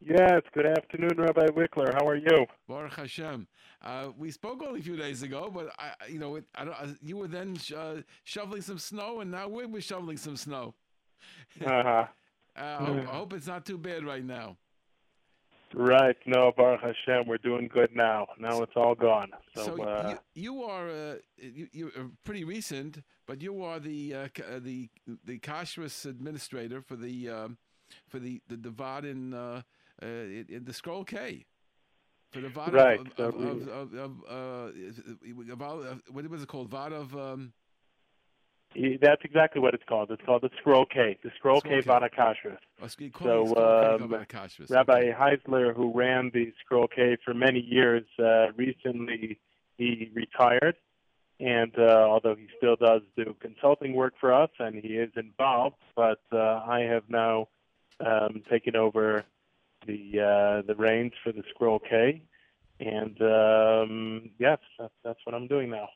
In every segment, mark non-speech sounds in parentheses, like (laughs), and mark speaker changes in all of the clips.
Speaker 1: Yes, good afternoon, Rabbi Wikler. How are you?
Speaker 2: Baruch Hashem. Uh, we spoke only a few days ago, but I, you know, I don't, uh, you were then sh- uh, shoveling some snow, and now we're, we're shoveling some snow. (laughs)
Speaker 1: Uh-huh.
Speaker 2: Uh, I, hope, I hope it's not too bad right now.
Speaker 1: Right. No, Baruch Hashem, we're doing good now. Now it's all gone. So,
Speaker 2: So
Speaker 1: uh,
Speaker 2: you, you are uh, you, you're pretty recent, but you are the uh, uh, the the kashrus administrator for the um, for the the, Vod in, uh, uh, in, the Scroll K. For the Vod
Speaker 1: Right,
Speaker 2: of, of, of, of, of, uh, of, all- what was it called? Vod of um,
Speaker 1: that's exactly what it's called. It's called the Scroll K, the Scroll,
Speaker 2: Scroll
Speaker 1: K
Speaker 2: K. Vaad Hakashrus. oh,
Speaker 1: So,
Speaker 2: it Scroll K,
Speaker 1: um. Rabbi
Speaker 2: Okay.
Speaker 1: Heisler, who ran the Scroll K for many years, uh, recently he retired. And uh, although he still does do consulting work for us and he is involved, but uh, I have now um, taken over the uh, the reins for the Scroll K. And um, yes, that's, that's what I'm doing now.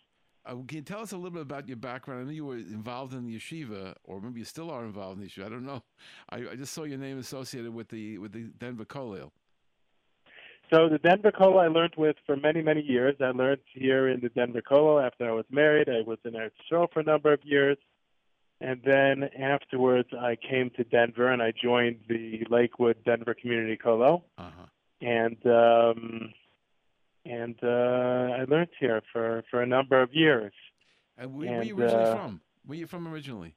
Speaker 2: Uh, can you tell us a little bit about your background? I know you were involved in the yeshiva, or maybe you still are involved in the yeshiva. I don't know. I, I just saw your name associated with the with the Denver Kollel.
Speaker 1: So the Denver Kollel I learned with for many, many years. I learned here in the Denver Kollel after I was married. I was in Eretz for a number of years. And then afterwards, I came to Denver and I joined the Lakewood Denver Community Kollel.
Speaker 2: Uh huh.
Speaker 1: And um, and uh, I learned here for, for a number of years.
Speaker 2: And where, where you originally
Speaker 1: uh,
Speaker 2: from? Where are you from originally?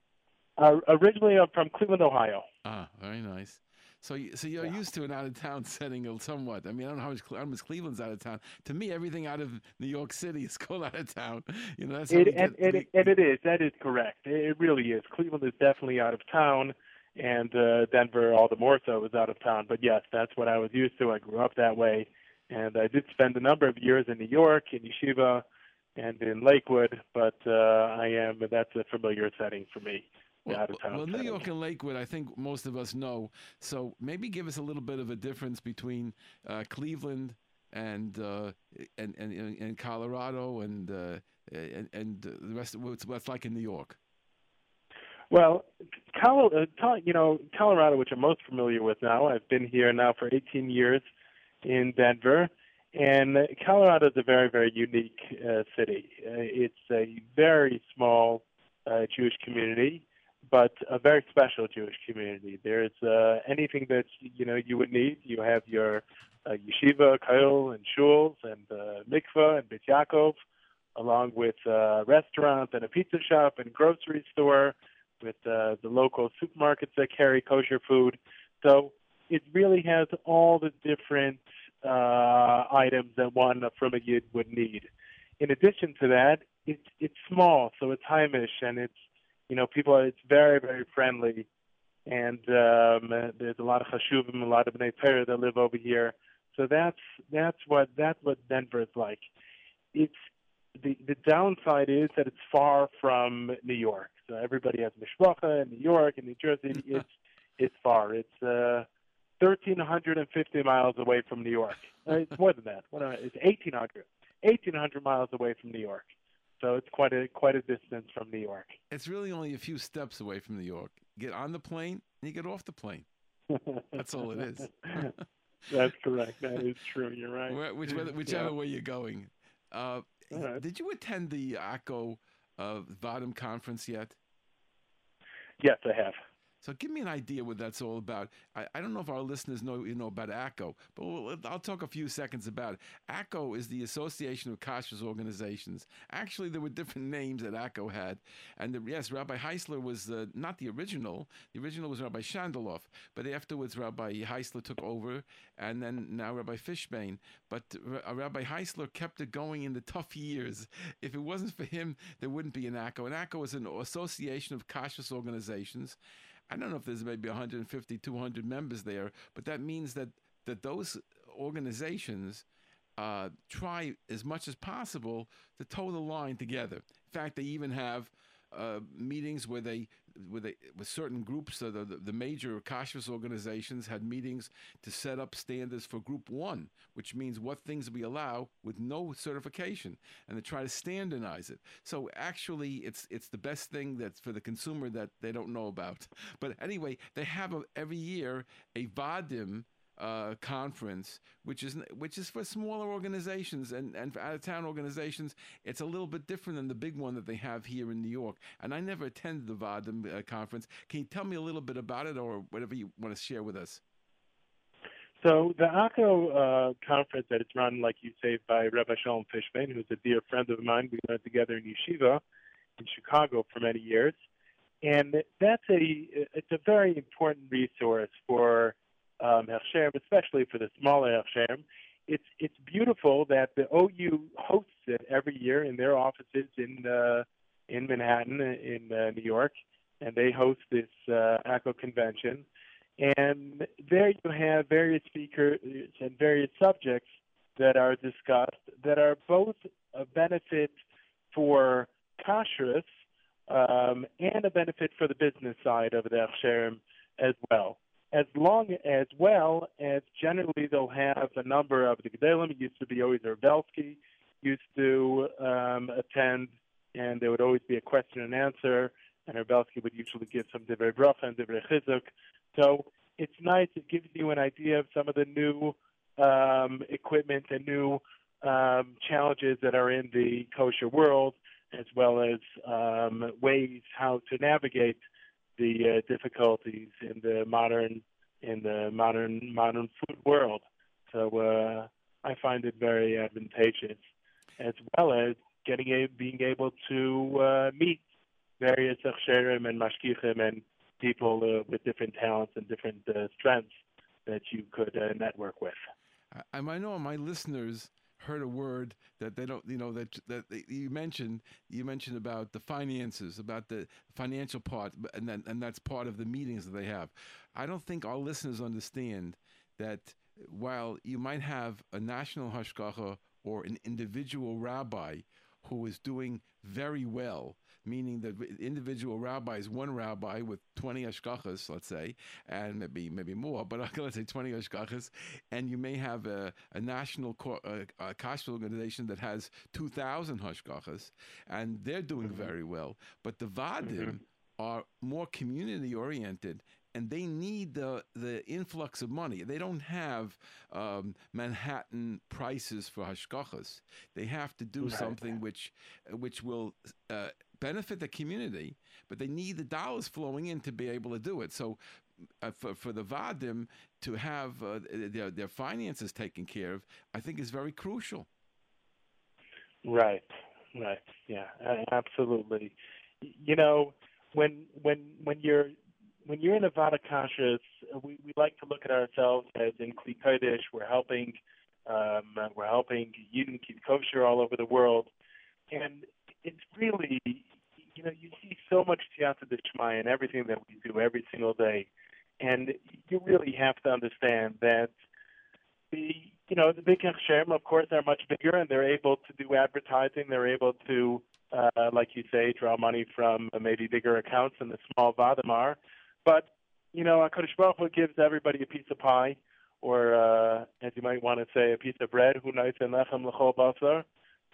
Speaker 1: Uh, originally, I'm from Cleveland, Ohio.
Speaker 2: Ah, very nice. So, so you're
Speaker 1: Yeah.
Speaker 2: used to an out (laughs) of town setting somewhat. I mean, I don't know how much, how much Cleveland's out of town. To me, everything out of New York City is (laughs) called out of town. You know, that's
Speaker 1: It, and,
Speaker 2: get.
Speaker 1: and,
Speaker 2: we-
Speaker 1: and it is. That is correct. It it really is. Cleveland is definitely out of town, and uh, Denver, all the more so, is out of town. But yes, that's what I was used to. I grew up that way, and I did spend a number of years in New York, in Yeshiva, and in Lakewood. But uh, I am. That's a familiar setting for me.
Speaker 2: Well,
Speaker 1: out of town
Speaker 2: well, New. York and Lakewood, I think most of us know. So maybe give us a little bit of a difference between uh, Cleveland and, uh, and and and Colorado and uh, and, and the rest of what's what's like in New York.
Speaker 1: Well, uh, Col- you know, Colorado, which I'm most familiar with now. I've been here now for 18 years in Denver, and Colorado is a very, very unique uh, city. Uh, it's a very small uh, Jewish community, but a very special Jewish community. There's uh, anything that you know you would need. You have your uh, yeshiva, kollel, and shuls, and uh, mikveh, and Beit Yaakov, along with uh, restaurants and a pizza shop and grocery store with uh, the local supermarkets that carry kosher food. So it really has all the different uh, items that one from a yid would need. In addition to that, it's it's small, so it's Heimish, and it's you know people. are, It's very very friendly, and um, there's a lot of chashuvim, a lot of bnei Torah that live over here. So that's that's what that's what Denver is like. It's the the downside is that it's far from New York. So everybody has mishpacha in New York and New Jersey. (laughs) It's it's far. It's uh, thirteen hundred and fifty miles away from New York. Uh, it's more than that. What it's eighteen hundred. Eighteen hundred miles away from New York. So it's quite a quite a distance from New York.
Speaker 2: It's really only a few steps away from New York. Get on the plane and you get off the plane. That's all it is. (laughs)
Speaker 1: That's correct. That is true. You're right.
Speaker 2: Where, which, whether- whichever
Speaker 1: Yeah.
Speaker 2: way you're going. Uh,
Speaker 1: right.
Speaker 2: Did you attend the ACO uh, Vadim conference yet?
Speaker 1: Yes, I have.
Speaker 2: So give me an idea what that's all about. I, I don't know if our listeners know you know about ACO, but we'll, I'll talk a few seconds about it. ACO is the Association of Kashrus Organizations. Actually, there were different (laughs) names that ACO had, and the, yes, Rabbi Heisler was uh, not the original. The original was Rabbi Shandaloff, but afterwards Rabbi Heisler took over, and then now Rabbi Fishbane. But uh, Rabbi Heisler kept it going in the tough years. If it wasn't for him, there wouldn't be an ACO. And ACO is an association of Kashrus organizations. I don't know if there's maybe 150, 200 members there, but that means that, that those organizations uh, try as much as possible to toe the line together. In fact, they even have uh, meetings where they, where they, with certain groups, the, the, the major kashrus organizations had meetings to set up standards for Group One, which means what things we allow with no certification, and to try to standardize it. So actually, it's it's the best thing that's for the consumer that they don't know about. (laughs) But anyway, they have a, every year a vadim uh, conference, which is which is for smaller organizations and and for out of town organizations. It's a little bit different than the big one that they have here in New York. And I never attended the Vadim uh, conference. Can you tell me a little bit about it, or whatever you want to share with us?
Speaker 1: So the ACO uh, conference that is run, like you say, by Rabbi Shalom Fishbane, who's a dear friend of mine. We went together in yeshiva in Chicago for many years, and that's a it's a very important resource for um, especially for the smaller Hechsherim. It's it's beautiful that the OU hosts it every year in their offices in uh, in Manhattan in uh, New York, and they host this uh, ACO convention. And there you have various speakers and various subjects that are discussed that are both a benefit for kashrus um, and a benefit for the business side of the Hechsherim as well as long as well as generally they'll have a number of the Gedolim. Used to be always Rav Belsky used to um, attend, and there would always be a question and answer, and Rav Belsky would usually give some divrei bracha and divrei chizuk. So it's nice. It gives you an idea of some of the new um, equipment and new um, challenges that are in the kosher world, as well as um, ways how to navigate the uh, difficulties in the modern in the modern modern food world. So uh, I find it very advantageous, as well as getting a, being able to uh, meet various hechsherim and mashgichim and people uh, with different talents and different uh, strengths that you could uh, network with.
Speaker 2: I, I know my listeners heard a word that they don't, you know, that that you mentioned. You mentioned about the finances, about the financial part, and then, and that's part of the meetings that they have. I don't think our listeners understand that while you might have a national hashgacha or an individual rabbi who is doing very well meaning that individual rabbis, one rabbi with 20 hashgachas, let's say, and maybe maybe more, but (laughs) let's say 20 hashgachas, and you may have a, a national a, a organization that has 2,000 hashgachas, and they're doing mm-hmm. very well. But the vadim mm-hmm. are more community oriented and they need the the influx of money. They don't have um, Manhattan prices for hashgachas. They have to do right. something which which will uh, benefit the community, but they need the dollars flowing in to be able to do it. So, uh, for for the vadim to have uh, their their finances taken care of, I think is very crucial.
Speaker 1: Right, right, yeah, absolutely. You know, when when when you're when you're in a Vada Kashrus, we, we like to look at ourselves as in Kli Kodesh. We're helping, um, we're helping Yidden keep kosher all over the world, and it's really, you know, you see so much Siyata Dishmaya in everything that we do every single day. And you really have to understand that the, you know, the big Hechsherim, of course, are much bigger and they're able to do advertising. They're able to, uh, like you say, draw money from maybe bigger accounts than the small Vadamar. But, you know, HaKadosh Baruch Hu gives everybody a piece of pie, or uh, as you might want to say, a piece of bread.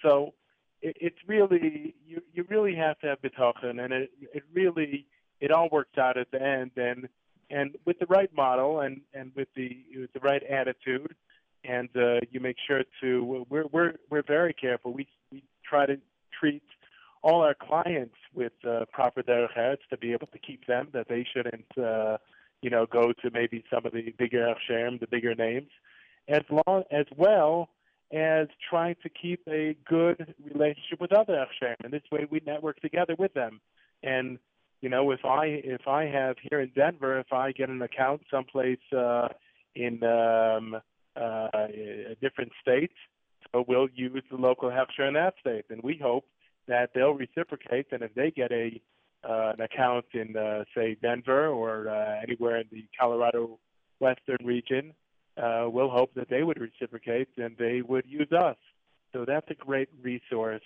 Speaker 1: So it, it's really you you really have to have bitachon, and it it really it all works out at the end, and and with the right model and and with the with the right attitude, and uh, you make sure to we're we're we're very careful. We we try to treat all our clients with uh, proper derech to be able to keep them, that they shouldn't, uh, you know, go to maybe some of the bigger Hashem, the bigger names, as long as well as trying to keep a good relationship with other Hechsherim. And this way we network together with them. And, you know, if I if I have here in Denver, if I get an account someplace uh, in um, uh, a different state, so we'll use the local Heksher in that state. And we hope that they'll reciprocate. And if they get a uh, an account in, uh, say, Denver or uh, anywhere in the Colorado Western region, uh, we'll hope that they would reciprocate and they would use us. So that's a great resource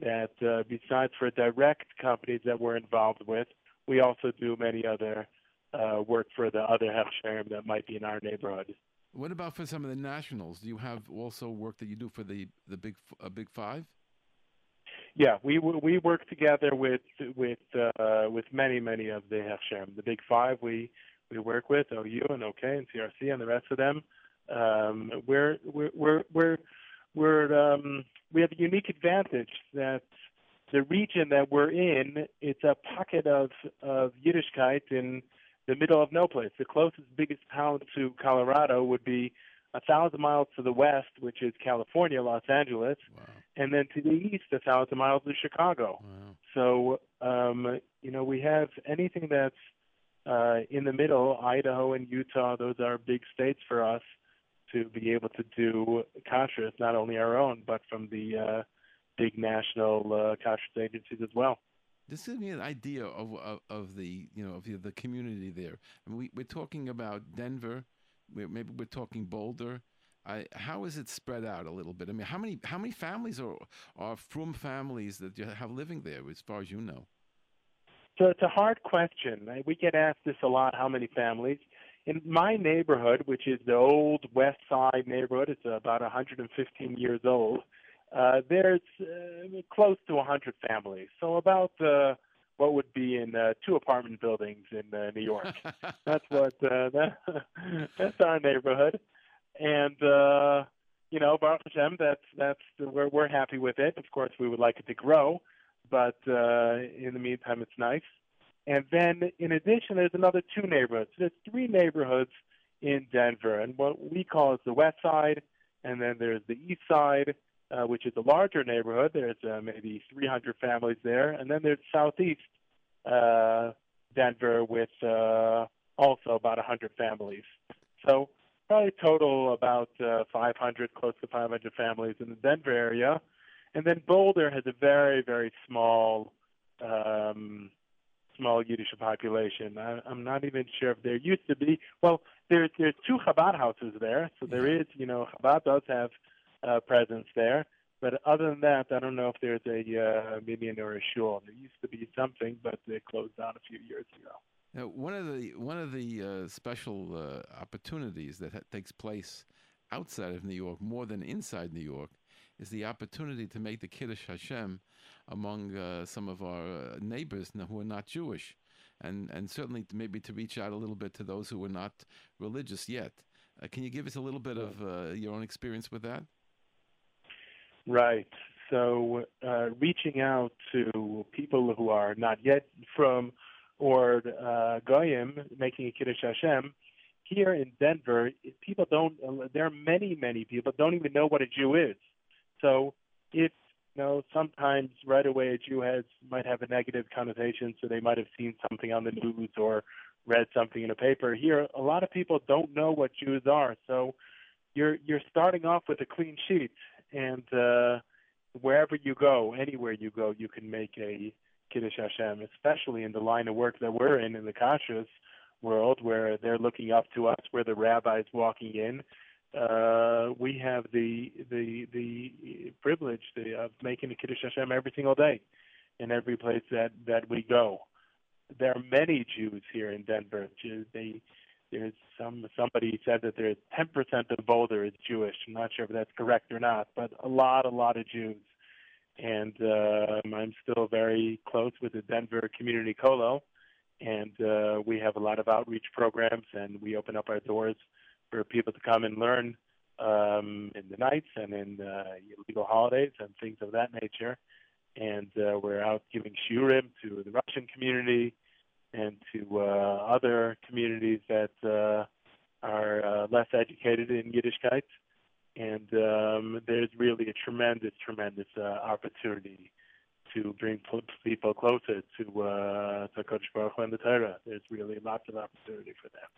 Speaker 1: that, uh, besides for direct companies that we're involved with, we also do many other uh, work for the other Hechsherim that might be in our neighborhood.
Speaker 2: What about for some of the nationals? Do you have also work that you do for the the big uh, big five?
Speaker 1: Yeah, we we work together with with uh, with many many of the Hechsherim. The big five, we we work with, OU and OK and CRC and the rest of them. Um, we're we're we're we're, we're um, we have a unique advantage that the region that we're in, it's a pocket of of Yiddishkeit in the middle of no place. The closest biggest town to Colorado would be a thousand miles to the west, which is California, Los Angeles,
Speaker 2: Wow.
Speaker 1: and then to the east, a thousand miles to Chicago.
Speaker 2: Wow.
Speaker 1: So, um, you know, we have anything that's uh, in the middle, Idaho and Utah, those are big states for us to be able to do kashrus, not only our own, but from the uh, big national uh, agencies as well.
Speaker 2: This gives me an idea of, of, of the you know of the, the community there. I mean, we, we're talking about Denver, we're, maybe we're talking Boulder. I, how is it spread out a little bit? I mean, how many how many families are are from families that you have living there, as far as you know?
Speaker 1: So it's a hard question. We get asked this a lot. How many families? In my neighborhood, which is the old West Side neighborhood, it's about 115 years old. Uh, there's uh, close to 100 families. So about uh, what would be in uh, two apartment buildings in uh, New York. (laughs) that's what uh, (laughs) that, that's our neighborhood, and uh, you know, Baruch Hashem, that's that's we're we're happy with it. Of course, we would like it to grow, but uh, in the meantime, it's nice. And then, in addition, there's another two neighborhoods. There's three neighborhoods in Denver, and what we call is the West Side, and then there's the East Side, uh, which is a larger neighborhood. There's uh, maybe 300 families there, and then there's Southeast uh, Denver with uh, also about 100 families. So probably total about uh, 500, close to 500 families in the Denver area, and then Boulder has a very very small. Um, small Yiddish population. I, I'm not even sure if there used to be. Well, there's there's two Chabad houses there, so there is. You know, Chabad does have uh, presence there. But other than that, I don't know if there's a uh, minyan or a shul. There used to be something, but they closed down a few years ago.
Speaker 2: Now, one of the one of the uh, special uh, opportunities that ha- takes place outside of New York more than inside New York is the opportunity to make the Kiddush Hashem among uh, some of our uh, neighbors who are not Jewish, and and certainly maybe to reach out a little bit to those who are not religious yet. Uh, can you give us a little bit of uh, your own experience with that?
Speaker 1: Right. So uh, reaching out to people who are not yet from or uh, goyim, making a kiddush Hashem. Here in Denver, people don't. There are many, many people don't even know what a Jew is. So if you know, sometimes right away a Jew has might have a negative connotation, so they might have seen something on the news or read something in a paper. Here, a lot of people don't know what Jews are, so you're you're starting off with a clean sheet, and uh, wherever you go, anywhere you go, you can make a kiddush Hashem, especially in the line of work that we're in in the kashrus world, where they're looking up to us, where the rabbi's walking in uh, we have the the the privilege the, of making a kiddush Hashem every single day, in every place that that we go. There are many Jews here in Denver. They there's some somebody said that there's 10% of Boulder is Jewish. I'm not sure if that's correct or not, but a lot, a lot of Jews. And uh, I'm still very close with the Denver Community Kollel, and uh, we have a lot of outreach programs, and we open up our doors for people to come and learn um, in the nights and in uh, legal holidays and things of that nature. And uh, we're out giving shiurim to the Russian community and to uh, other communities that uh, are uh, less educated in Yiddishkeit. And um, there's really a tremendous, tremendous uh, opportunity to bring people closer to uh, to Kodesh Baruch Hu and the Torah. There's really lots of opportunity for them.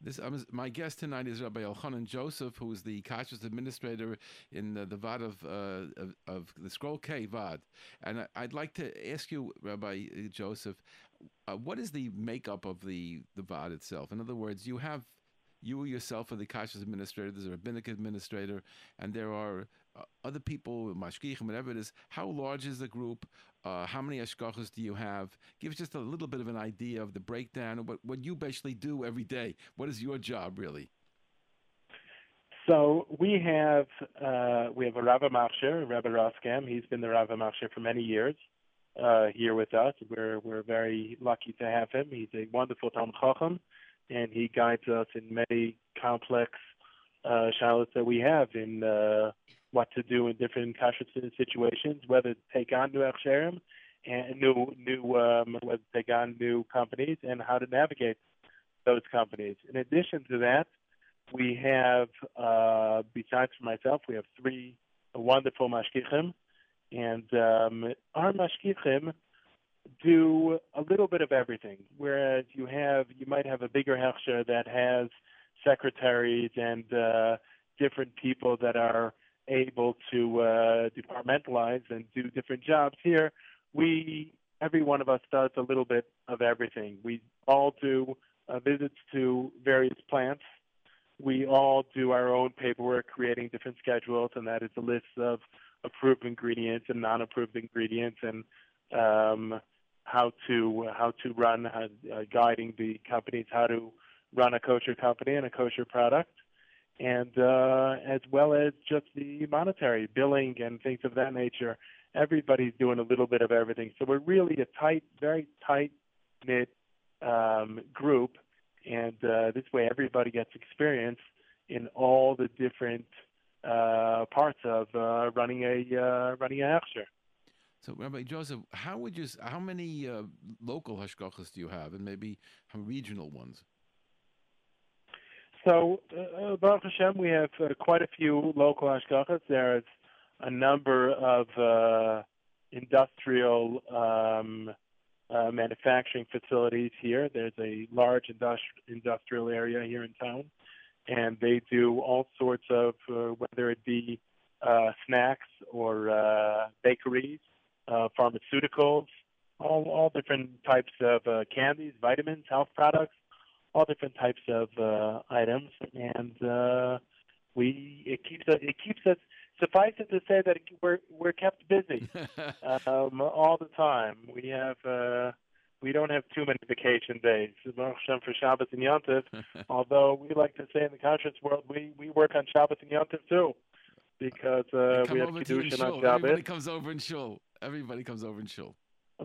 Speaker 2: This um, my guest tonight is Rabbi Elchanan Joseph, who is the kashrus administrator in the, the Vad of, uh, of, of the Scroll K Vad, and I, would like to ask you, Rabbi Joseph, uh, what is the makeup of the the Vad itself? In other words, you have you yourself are the kashrus administrator. There's a rabbinic administrator, and there are uh, other people, mashgichim, whatever it is. How large is the group? Uh, how many hashgachas do you have? Give us just a little bit of an idea of the breakdown of what, what you basically do every day. What is your job really?
Speaker 1: So we have uh, we have a Rav Machshir, Rabbi Roskam. He's been the Rav Machshir for many years uh, here with us. We're we're very lucky to have him. He's a wonderful Talmud Chacham, and he guides us in many complex uh, that we have in uh, what to do in different kashrus situations, whether to take on new hechsherim and new new um, whether to take on new companies and how to navigate those companies. In addition to that, we have uh, besides for myself, we have three wonderful mashgichim, and um, our mashgichim do a little bit of everything. Whereas you have you might have a bigger hechsher that has secretaries and uh, different people that are able to uh, departmentalize and do different jobs. Here, we every one of us does a little bit of everything. We all do uh, visits to various plants. We all do our own paperwork, creating different schedules, and that is a list of approved ingredients and non-approved ingredients, and um, how to how to run, uh, guiding the companies how to run a kosher company and a kosher product, and uh, as well as just the monetary billing and things of that nature. Everybody's doing a little bit of everything, so we're really a tight, very tight knit um, group, and uh, this way everybody gets experience in all the different uh, parts of uh, running a uh, running a hechsher.
Speaker 2: So, Rabbi Joseph, how would you? How many uh, local hashgachas do you have, and maybe how regional ones?
Speaker 1: So, uh, Baruch Hashem, we have uh, quite a few local hashgachas. There's a number of uh, industrial um, uh, manufacturing facilities here. There's a large industri- industrial area here in town, and they do all sorts of, uh, whether it be uh, snacks or uh, bakeries, uh, pharmaceuticals, all, all different types of uh, candies, vitamins, health products, all different types of uh, items, and uh, we it keeps us it keeps us. Suffice it to say that we're we're kept busy (laughs) um, all the time. We have uh, we don't have too many vacation days. for Shabbos and Yontif. (laughs) although we like to say in the conscious world, we we work on Shabbos and Yontif too, because uh, we have kedushin on Shabbos.
Speaker 2: Everybody comes over and shul. Everybody comes over and shul.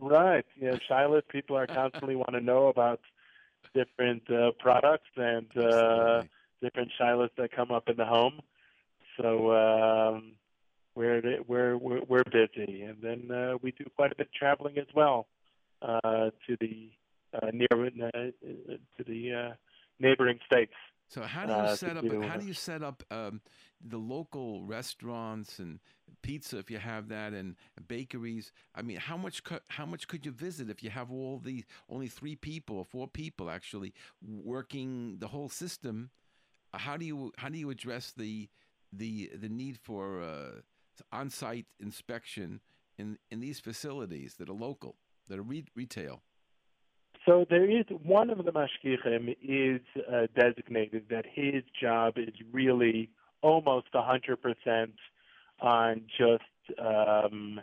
Speaker 1: Right. Yeah, Shiloh people are constantly want to know about different uh, products and uh, different shailos that come up in the home. So um, we're we're we're we're busy, and then uh, we do quite a bit of traveling as well uh, to the uh, near uh, to the uh, neighboring states.
Speaker 2: So how do you uh, set up? Do, how do you set up um, the local restaurants and pizza if you have that and bakeries? I mean, how much co- how much could you visit if you have all the only three people or four people actually working the whole system? How do you how do you address the the the need for uh, on-site inspection in in these facilities that are local, that are re- retail?
Speaker 1: So there is one of the mashgichim is uh, designated that his job is really almost 100% on just um,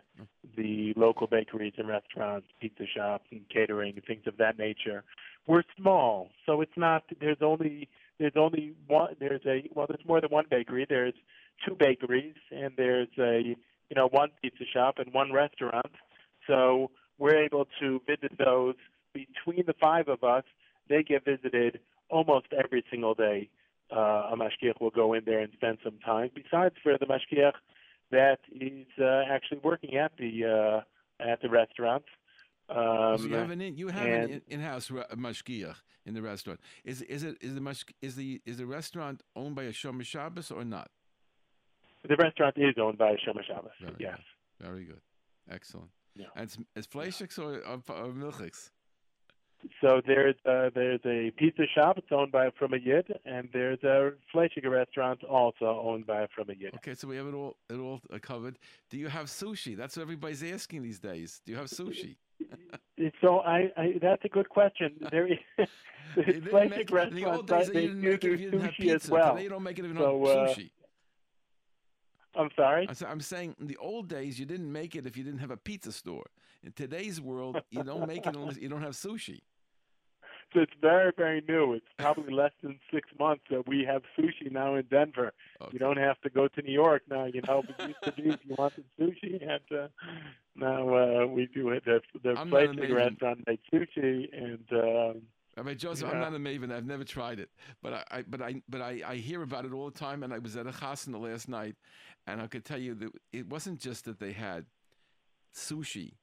Speaker 1: the local bakeries and restaurants, pizza shops, and catering and things of that nature. We're small, so it's not. There's only there's only one. There's a well. There's more than one bakery. There's two bakeries, and there's a you know one pizza shop and one restaurant. So we're able to visit those between the five of us. They get visited almost every single day. Uh, a mashgiach will go in there and spend some time. Besides, for the mashgiach that is uh, actually working at the uh, at the restaurant. Um,
Speaker 2: so you have an in, you have and, an in-house re- mashgiach in the restaurant. Is is it is the mash, is the is the restaurant owned by a Shomer Shabbos or not?
Speaker 1: The restaurant is owned by a Shomer Shabbos. Very yes.
Speaker 2: Good. Very good. Excellent. Yeah. And it's, it's Fleischix or, or, or Milchix?
Speaker 1: So there's uh, there's a pizza shop. It's owned by from a Yid, and there's a Fleischiger restaurant also owned by from a Yid.
Speaker 2: Okay, so we have it all it all covered. Do you have sushi? That's what everybody's asking these days. Do you have sushi? (laughs) (laughs)
Speaker 1: so I, I that's a good question. There is (laughs) Fleischiger restaurants. The they do do sushi as well.
Speaker 2: You don't make it even so, on uh, sushi.
Speaker 1: I'm sorry.
Speaker 2: I'm saying in the old days you didn't make it if you didn't have a pizza store. In today's world, you don't make it unless you don't have sushi
Speaker 1: it's very, very new. It's probably less than six months that we have sushi now in Denver. Okay. You don't have to go to New York now. You know, it used to be if you wanted sushi, and uh, now uh, we do it. The, the place in the restaurant makes sushi, and um,
Speaker 2: mean, Joseph, yeah. I'm not a maven. I've never tried it, but I, I but I but I, I hear about it all the time. And I was at a chasana last night, and I could tell you that it wasn't just that they had sushi;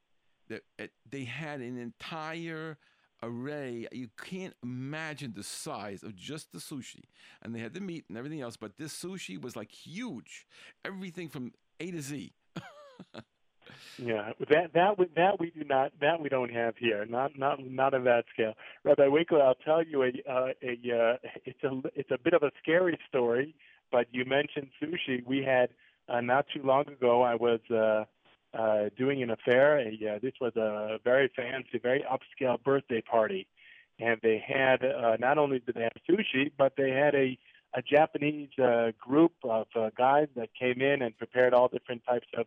Speaker 2: that they had an entire array. You can't imagine the size of just the sushi. And they had the meat and everything else, but this sushi was like huge. Everything from A to Z.
Speaker 1: yeah, that that we, that we do not that we don't have here. Not not not on that scale. Rabbi Winkler, I'll tell you a uh, a uh, it's a it's a bit of a scary story. But you mentioned sushi. We had uh, not too long ago. I was uh, uh, doing an affair. This was a very fancy, very upscale birthday party, and they had uh, not only did they have sushi, but they had a a Japanese uh, group of uh, guys that came in and prepared all different types of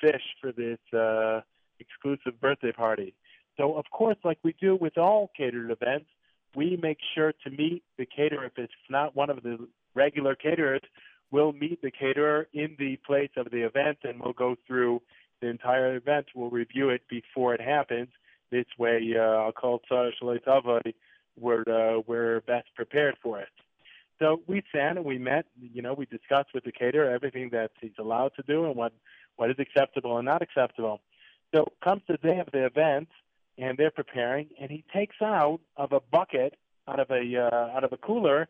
Speaker 1: fish for this uh, exclusive birthday party. So, of course, like we do with all catered events, we make sure to meet the caterer. If it's not one of the regular caterers, we'll meet the caterer in the place of the event and we'll go through the entire event. We'll review it before it happens. This way, uh, I'll call we're, uh, we're best prepared for it. So we sat and we met. You know, we discussed with the caterer everything that he's allowed to do and what what is acceptable and not acceptable. So comes the day of the event, and they're preparing, and he takes out of a bucket, out of a uh, out of a cooler,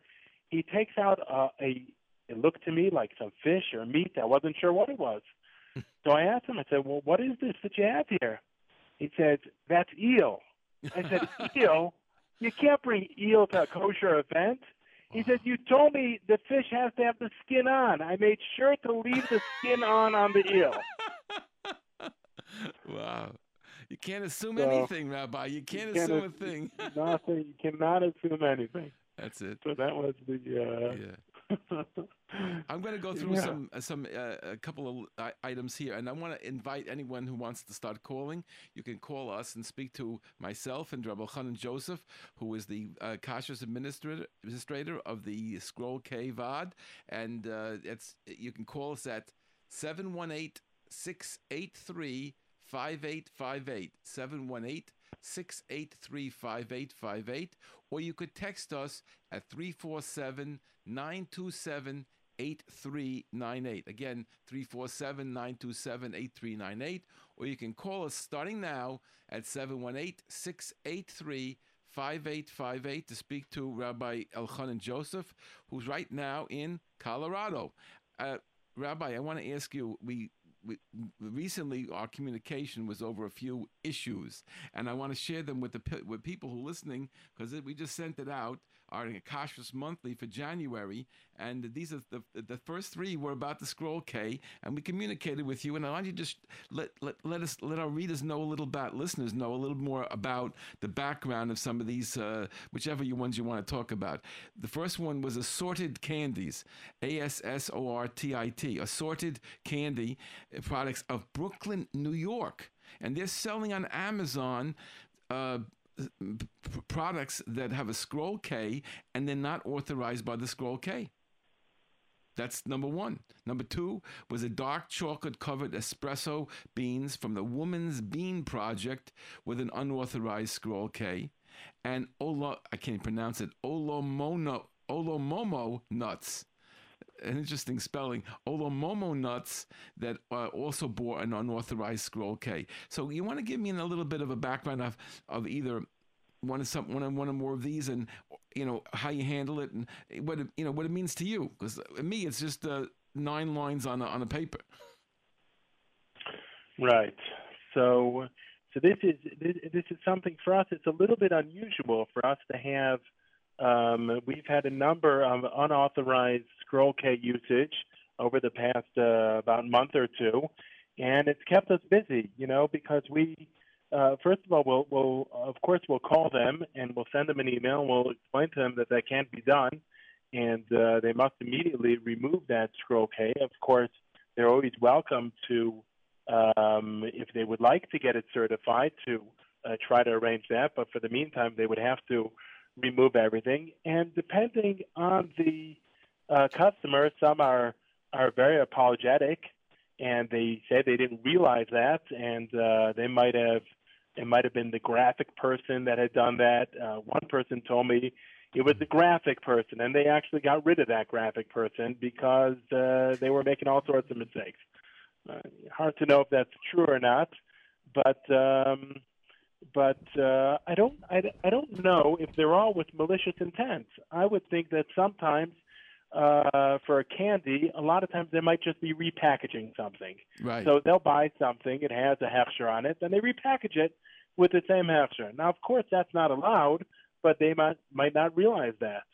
Speaker 1: he takes out uh, a. It looked to me like some fish or meat. I wasn't sure what it was. So I asked him, I said, Well, what is this that you have here? He said, That's eel. I said, (laughs) Eel? You can't bring eel to a kosher event. He said, You told me the fish has to have the skin on. I made sure to leave the skin on on the eel. (laughs)
Speaker 2: wow. You can't assume so, anything, Rabbi. You can't, you assume a thing.
Speaker 1: nothing. You cannot assume anything. (laughs)
Speaker 2: That's it.
Speaker 1: So that was the uh,
Speaker 2: yeah. I'm going to go through yeah. some uh, some uh, a couple of uh, items here, and I want to invite anyone who wants to start calling. You can call us and speak to myself and Rabbi Chanan Joseph, who is the uh, administrator administrator of the Scroll K Vod, and uh, it's you can call us at 718 683 5858 718 683 5858 or you could text us at 347 927 8398. Again, 347 927 8398. Or you can call us starting now at 718 683 5858 to speak to Rabbi Elchanan Joseph, who's right now in Colorado. Uh, Rabbi, I want to ask you we we, recently our communication was over a few issues, and I want to share them with the with people who are listening because we just sent it out our Kashrus Monthly for January, and these are the the first three were about the scroll K, and we communicated with you. And I want you to just let, let let us let our readers know a little about listeners know a little more about the background of some of these, uh, whichever you ones you want to talk about. The first one was assorted candies, A S S O R T I T, assorted candy products of Brooklyn, New York, and they're selling on Amazon. Uh, products that have a scroll K and they're not authorized by the scroll K. That's number one. Number two was a dark chocolate covered espresso beans from the Woman's Bean Project with an unauthorized scroll K. And Olo, I can't pronounce it, Olomono, Olomomo nuts an interesting spelling, Olomomo nuts that uh, also bore an unauthorized scroll K. So you want to give me a little bit of a background of, of either one of some one of one or more of these and you know how you handle it and what it, you know what it means to you. Because me it's just uh, nine lines on a, on a paper.
Speaker 1: Right. So so this is this, this is something for us. It's a little bit unusual for us to have um, we've had a number of unauthorized scroll K usage over the past uh, about month or two, and it's kept us busy, you know, because we, uh, first of all, we'll, we'll, of course, we'll call them and we'll send them an email and we'll explain to them that that can't be done, and uh, they must immediately remove that scroll K. Of course, they're always welcome to, um, if they would like to get it certified, to uh, try to arrange that, but for the meantime, they would have to remove everything. And depending on the uh, customer, some are are very apologetic, and they say they didn't realize that, and uh, they might have It might have been the graphic person that had done that. Uh, one person told me it was the graphic person, and they actually got rid of that graphic person because uh, they were making all sorts of mistakes. Uh, hard to know if that's true or not, but um, but uh, I don't I, I don't know if they're all with malicious intent. I would think that sometimes uh, for a candy, a lot of times they might just be repackaging something.
Speaker 2: Right.
Speaker 1: So they'll buy something, it has a hechsher on it, then they repackage it with the same hechsher. Now, of course, that's not allowed, but they might might not realize that.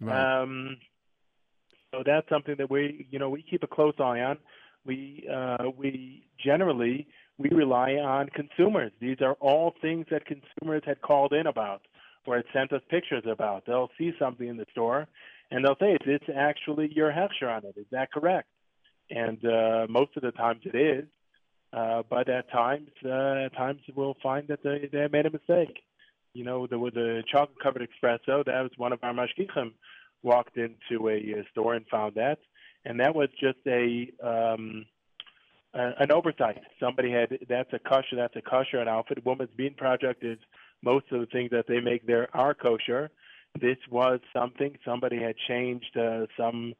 Speaker 2: Right.
Speaker 1: Um, so that's something that we, you know, we keep a close eye on. We uh, we generally we rely on consumers. These are all things that consumers had called in about or had sent us pictures about. They'll see something in the store and they'll say, "It's actually your hechsher on it. Is that correct?" And uh, most of the times it is, uh, but at times, uh, at times we'll find that they, they made a mistake. You know, a chocolate covered espresso. That was one of our mashgichim walked into a, a store and found that, and that was just a um, a, an oversight. Somebody had that's a kosher, that's a kosher an outfit. Woman's Bean Project is most of the things that they make there are kosher. This was something somebody had changed uh, some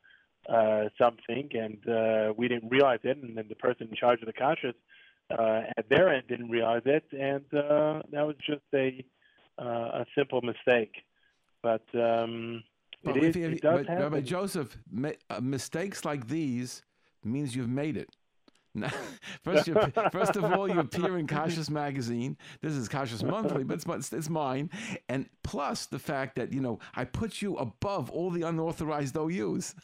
Speaker 1: uh, something, and uh, we didn't realize it, and then the person in charge of the kosher uh, at their end didn't realize it, and uh, that was just a uh, a simple mistake. But um,
Speaker 2: But
Speaker 1: it,
Speaker 2: if
Speaker 1: is,
Speaker 2: you-
Speaker 1: it
Speaker 2: but. Rabbi Joseph, uh, mistakes like these means you've made it. (laughs) First, you, (laughs) first of all, you appear in Kashrus magazine. This is Kashrus Monthly, but it's, it's, it's mine. And plus the fact that you know I put you above all the unauthorized OUs.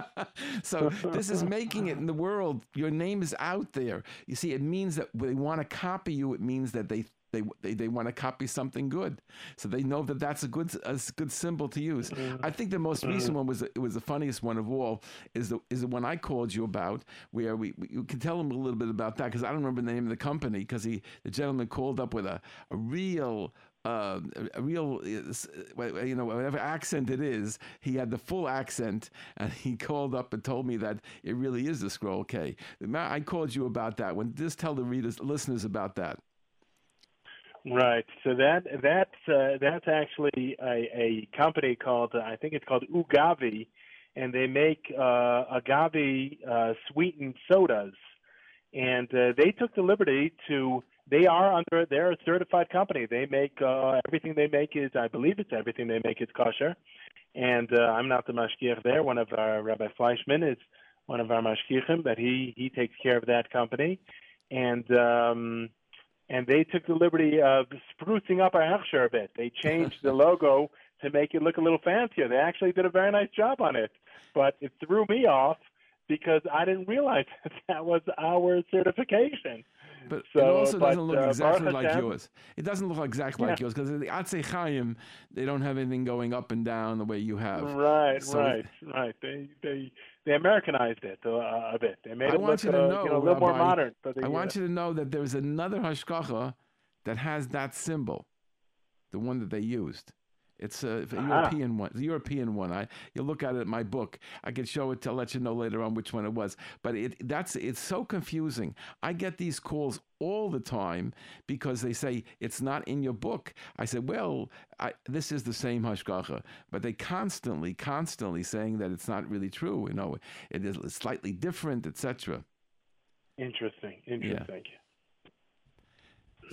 Speaker 2: (laughs) so this is making it in the world. Your name is out there. You see, it means that they want to copy you. It means that they they, they, they want to copy something good, so they know that that's a good a good symbol to use. I think the most recent one was it was the funniest one of all is the is the one I called you about, where we, we you can tell him a little bit about that because I don't remember the name of the company because he the gentleman called up with a a real. Uh, a, real, uh, you know, whatever accent it is, he had the full accent, and he called up and told me that it really is the scroll K. I called you about that one. Just tell the readers, listeners about that.
Speaker 1: Right. So that that's uh, that's actually a, a company called I think it's called Ugavi, and they make uh, agave uh, sweetened sodas, and uh, they took the liberty to. They are under. They're a certified company. They make uh, everything they make is I believe it's everything they make is kosher, and uh, I'm not the mashgiach there. One of our Rabbi Fleischman is one of our mashgichim, but he he takes care of that company, and. Um, and they took the liberty of sprucing up our Hechsher a bit. They changed the (laughs) logo to make it look a little fancier. They actually did a very nice job on it, but it threw me off because I didn't realize (laughs) that that was our certification.
Speaker 2: But
Speaker 1: So,
Speaker 2: it also
Speaker 1: but,
Speaker 2: doesn't look
Speaker 1: uh,
Speaker 2: exactly like yours. It doesn't look exactly like yours because the Atzei Chaim, they don't have anything going up and down the way you have.
Speaker 1: Right,
Speaker 2: So-
Speaker 1: right, right. They they they Americanized it uh, a bit. They made
Speaker 2: I
Speaker 1: it
Speaker 2: want
Speaker 1: look
Speaker 2: you to
Speaker 1: uh,
Speaker 2: know,
Speaker 1: you know, a little more modern.
Speaker 2: I want you to know that there's another hashgacha that has that symbol, the one that they used. It's a,
Speaker 1: Aha.
Speaker 2: European one. The European one. I you look at it in my book. I can show it to let you know later on which one it was. But it that's it's so confusing. I get these calls all the time because they say it's not in your book. I said, well, I, this is the same hashgacha, but they constantly, constantly saying that it's not really true. You know, it is slightly different, etc.
Speaker 1: interesting, interesting.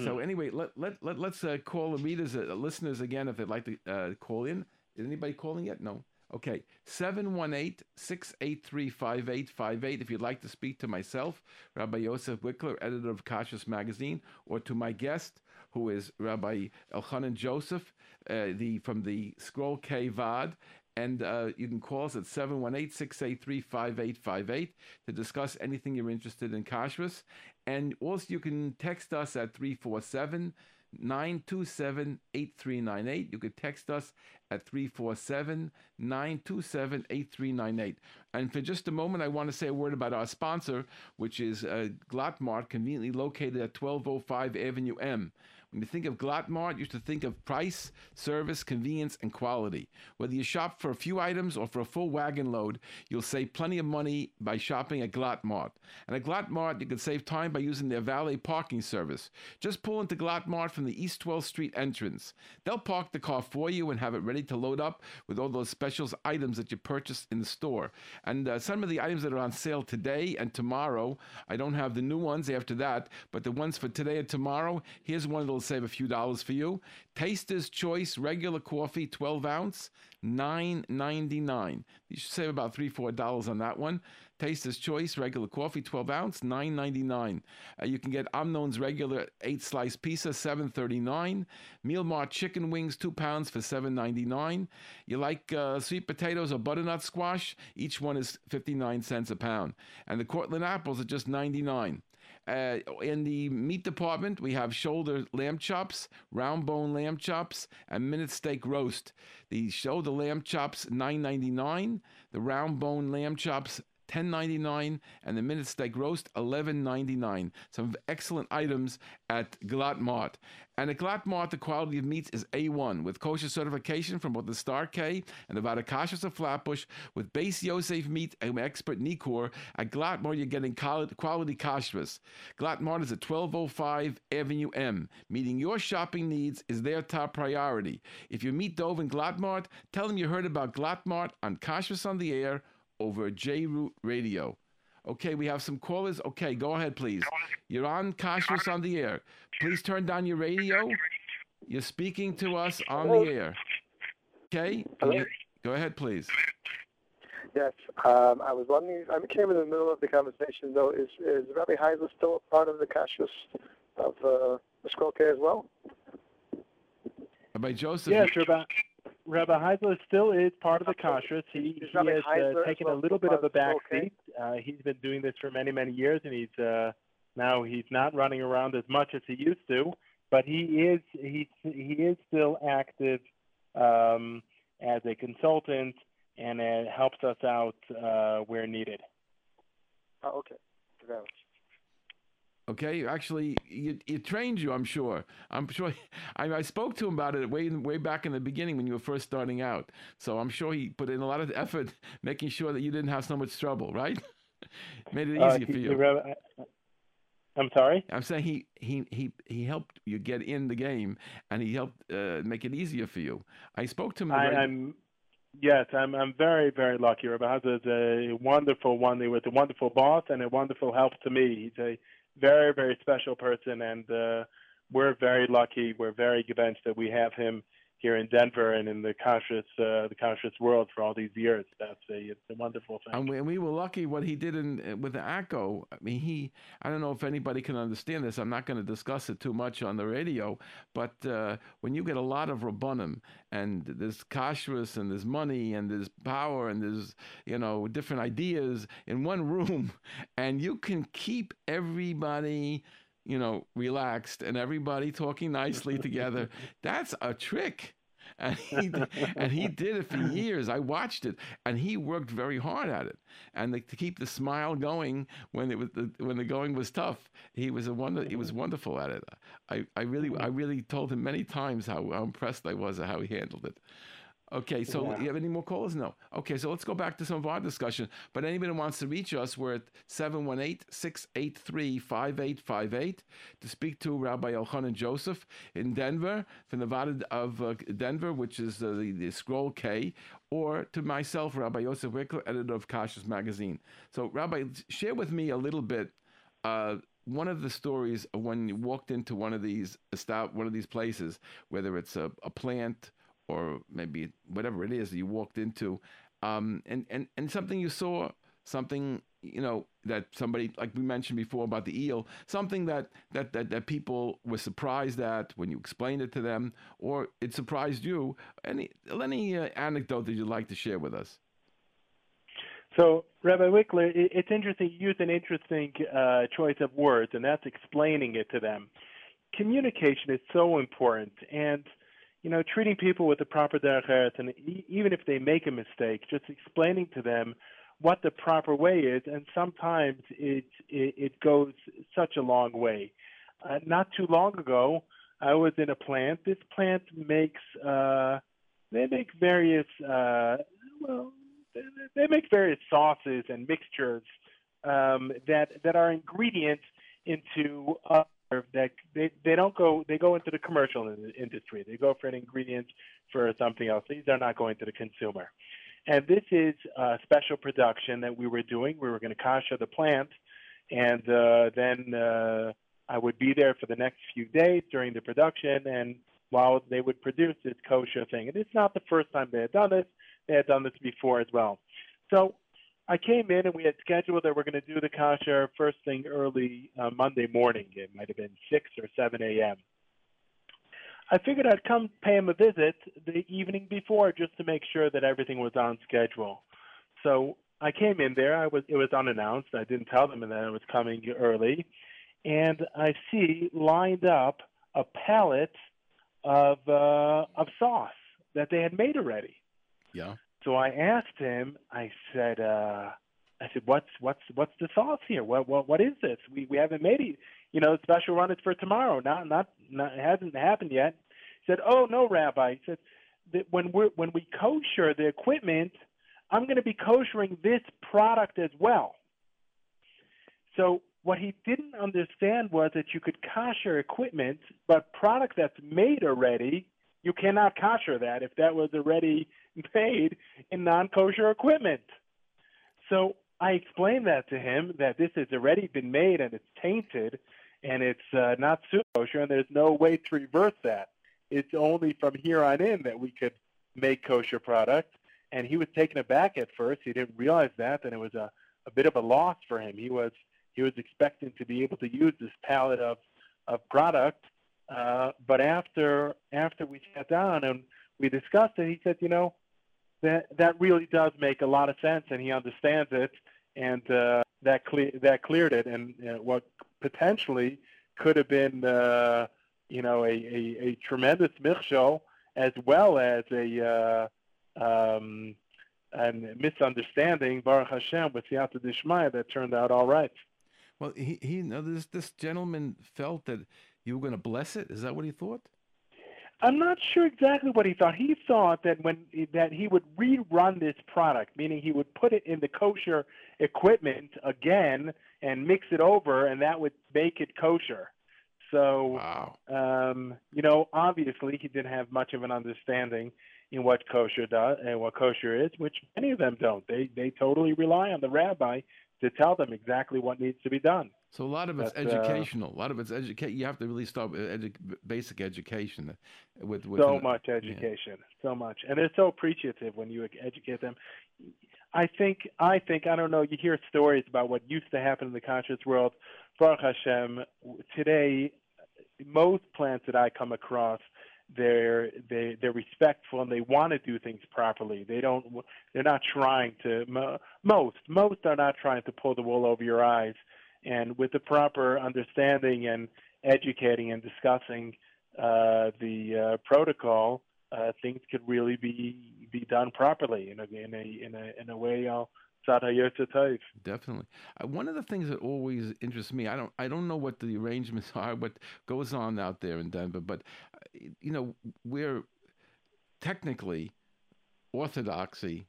Speaker 2: So anyway, let let let let's uh, call the readers, uh, listeners again if they'd like to uh, call in. Is anybody calling yet? No. Okay, 718-683-5858 if you'd like to speak to myself, Rabbi Yosef Wikler, editor of Kashrus Magazine, or to my guest, who is Rabbi Elchanan Joseph, uh, the from the Scroll K Vad. And uh, you can call us at 718-683-5858 to discuss anything you're interested in Kashrus. And also you can text us at 347 927 8398. You could text us at 347 927 8398. And for just a moment, I want to say a word about our sponsor, which is uh, Glattmart, conveniently located at 1205 Avenue M. When you think of Glattmart, you should think of price, service, convenience, and quality. Whether you shop for a few items or for a full wagon load, you'll save plenty of money by shopping at Glattmart. And at Glattmart, you can save time by using their valet parking service. Just pull into Glattmart from the East 12th Street entrance. They'll park the car for you and have it ready to load up with all those specials items that you purchased in the store. And uh, some of the items that are on sale today and tomorrow, I don't have the new ones after that, but the ones for today and tomorrow, here's one that'll save a few dollars for you. Taster's Choice regular coffee, 12 ounce, nine ninety nine. You should save about three, four dollars on that one. Taster's Choice regular coffee, 12 ounce, nine ninety nine. Uh, you can get Amnon's regular eight slice pizza, seven thirty nine. Meal Mart chicken wings, two pounds for seven ninety nine. You like uh, sweet potatoes or butternut squash? Each one is 59 cents a pound. And the Cortland apples are just 99. Uh, in the meat department, we have shoulder lamb chops, round bone lamb chops, and minute steak roast. The shoulder lamb chops, nine ninety nine. The round bone lamb chops, $10.99 and the minute steak roast $11.99. Some excellent items at Glattmart. And at Glattmart, the quality of meats is A1 with kosher certification from both the Star K and the Vaad Hakashrus of Flatbush with Beis Yosef meat and expert Nikor. At Glattmart, you're getting quality kashrus. Glattmart is at 1205 Avenue M. Meeting your shopping needs is their top priority. If you meet Dove in Glattmart, tell them you heard about Glattmart on Kashrus on the Air over JRoot Radio. Okay, we have some callers. Okay, go ahead, please. You're on Kashrus on the air. Please turn down your radio. You're speaking to us on the air. Okay?
Speaker 3: Hello?
Speaker 2: Go ahead, please.
Speaker 3: Yes, um, I was wondering. I came in the middle of the conversation, though. Is is Rabbi Heisler still a part of the Kashrus of uh, the Scroll K as well?
Speaker 2: Rabbi Joseph.
Speaker 1: Yes, Rabbi. Rabbi Heisler still is part of the kashrus. He, he has uh, taken a little bit of a back seat. Uh, he's been doing this for many, many years, and he's uh, now he's not running around as much as he used to. But he is he he is still active um, as a consultant and it helps us out uh, where needed.
Speaker 3: Oh, okay. Thank you very much.
Speaker 2: Okay, actually, it, trained you. I'm sure. I'm sure. I, I, spoke to him about it way way back in the beginning when you were first starting out. So I'm sure he put in a lot of effort (laughs) making sure that you didn't have so much trouble. Right? (laughs) Made it uh, easier uh, for you.
Speaker 1: I'm sorry.
Speaker 2: I'm saying he he he he helped you get in the game, and he helped uh, make it easier for you. I spoke to him.
Speaker 1: I, am Yes, I'm. I'm very, very lucky. Rabbi is a wonderful one with a wonderful boss and a wonderful help to me. He's a very, very special person, and uh, we're very lucky. We're very gebenched that we have him here in Denver and in the kashrus uh, the kashrus world for all these years. That's a it's a wonderful thing.
Speaker 2: And we, and we were lucky what he did in with AKO. I mean, he I don't know if anybody can understand this. I'm not going to discuss it too much on the radio, but uh, when you get a lot of rabbanim and there's kashrus and there's money and there's power and there's you know different ideas in one room, (laughs) and you can keep everybody you know, relaxed and everybody talking nicely together. (laughs) That's a trick. And he, and he did it for years. I watched it, and he worked very hard at it. And the, to keep the smile going when it was the, when the going was tough, he was a wonder. He was wonderful at it. I, I really I mm-hmm. really told him many times how, how impressed I was at how he handled it. Okay, so yeah. you have any more callers? No. Okay, so let's go back to some of our discussion. But anybody who wants to reach us, we're at 718-683-5858 to speak to Rabbi Elchanan Joseph in Denver, from the Vaad of uh, Denver, which is uh, the, the Scroll K, or to myself, Rabbi Yosef Wikler, editor of Kashrus Magazine. So, Rabbi, share with me a little bit uh, one of the stories when you walked into one of these one of these places, whether it's a, a plant or maybe whatever it is you walked into, um, and, and, and something you saw, something you know that somebody like we mentioned before about the eel, something that that that, that people were surprised at when you explained it to them, or it surprised you. Any any uh, anecdote that you'd like to share with us?
Speaker 1: So, Rabbi Wikler, it's interesting. You use an interesting uh, choice of words, and that's explaining it to them. Communication is so important, and you know, treating people with the proper derech and even if they make a mistake, just explaining to them what the proper way is, and sometimes it it, it goes such a long way. Uh, not too long ago, I was in a plant. This plant makes uh, they make various uh, well they make various sauces and mixtures um, that that are ingredients into other that they they don't go they go into the commercial industry. They go for an ingredient for something else. These are not going to the consumer. And this is a special production that we were doing. We were going to kasha the plant, and uh, then uh, I would be there for the next few days during the production, and while they would produce this kosher thing. And it's not the first time they had done this; they had done this before as well. So I came in and we had scheduled that we're going to do the kasha first thing early uh, Monday morning. It might have been 6 or 7 a.m. I figured I'd come pay him a visit the evening before just to make sure that everything was on schedule. So I came in there. I was it was unannounced. I didn't tell them that I was coming early, and I see lined up a pallet of uh, of sauce that they had made already.
Speaker 2: Yeah.
Speaker 1: So I asked him. I said, uh, I said, what's what's what's the sauce here? What what what is this? We we haven't made it. You know, the special run is for tomorrow. Not not not it hasn't happened yet. He said, oh no, Rabbi. He said that when we when we kosher the equipment, I'm going to be koshering this product as well. So what he didn't understand was that you could kosher equipment, but product that's made already, you cannot kosher that if that was already made in non-kosher equipment. So I explained that to him that this has already been made and it's tainted and it's uh, not kosher and there's no way to reverse that. It's only from here on in that we could make kosher product. And he was taken aback at first. He didn't realize that, and it was a, a bit of a loss for him. He was he was expecting to be able to use this palette of of product, uh, but after after we sat down and we discussed it, he said, you know, that that really does make a lot of sense, and he understands it, and uh, that cle- that cleared it, and uh, what potentially could have been, uh, you know, a, a, a tremendous show as well as a uh, um, and misunderstanding, Baruch Hashem, with Siyata Dishmaya, that turned out all right.
Speaker 2: Well, he, he this this gentleman felt that you were going to bless it. Is that what he thought?
Speaker 1: I'm not sure exactly what he thought. He thought that when that he would rerun this product, meaning he would put it in the kosher equipment again and mix it over, and that would make it kosher. So,
Speaker 2: wow.
Speaker 1: um, you know, obviously he didn't have much of an understanding in what kosher does and what kosher is, which many of them don't. They they totally rely on the rabbi to tell them exactly what needs to be done.
Speaker 2: So a lot of it's uh, educational. Uh, a lot of it's educate. You have to really start with edu- basic education. With, with
Speaker 1: so much education, yeah. so much, and they're so appreciative when you educate them. I think, I think, I don't know. You hear stories about what used to happen in the kashrus world. Baruch Hashem, today, most plants that I come across they're they they're respectful and they want to do things properly. They don't they're not trying to most most are not trying to pull the wool over your eyes. And with the proper understanding and educating and discussing uh, the uh, protocol, uh, things could really be be done properly in a in a in a in a way. I'll
Speaker 2: Definitely. Uh, one of the things that always interests me, I don't, I don't know what the arrangements (laughs) are, what goes on out there in Denver, but uh, you know, we're technically orthodoxy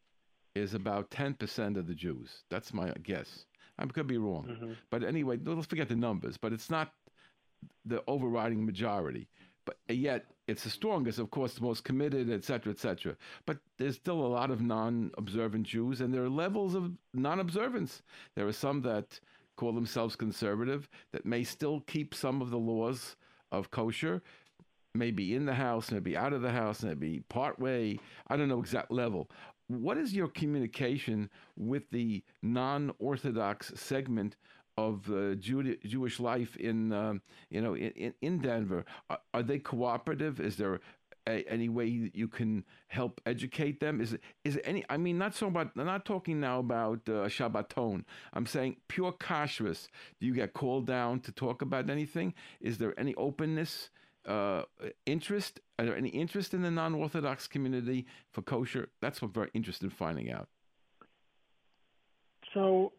Speaker 2: is about ten percent of the Jews. That's my guess. I could be wrong, mm-hmm. but anyway, let's forget the numbers. But it's not the overriding majority. But yet, it's the strongest, of course, the most committed, etc., cetera, et cetera. But there's still a lot of non observant Jews, and there are levels of non observance. There are some that call themselves conservative that may still keep some of the laws of kosher, maybe in the house, maybe out of the house, maybe part way. I don't know exact level. What is your communication with the non Orthodox segment of uh, Jew- Jewish life in um, you know in, in Denver. Are, are, they cooperative? Is there a, any way you can help educate them? Is is any? I mean, not so about. I'm not talking now about uh, Shabbaton. I'm saying pure kashrus. Do you get called down to talk about anything? Is there any openness? Uh, interest? Are there any interest in the non-Orthodox community for kosher? That's what I'm very interested in finding out.
Speaker 1: So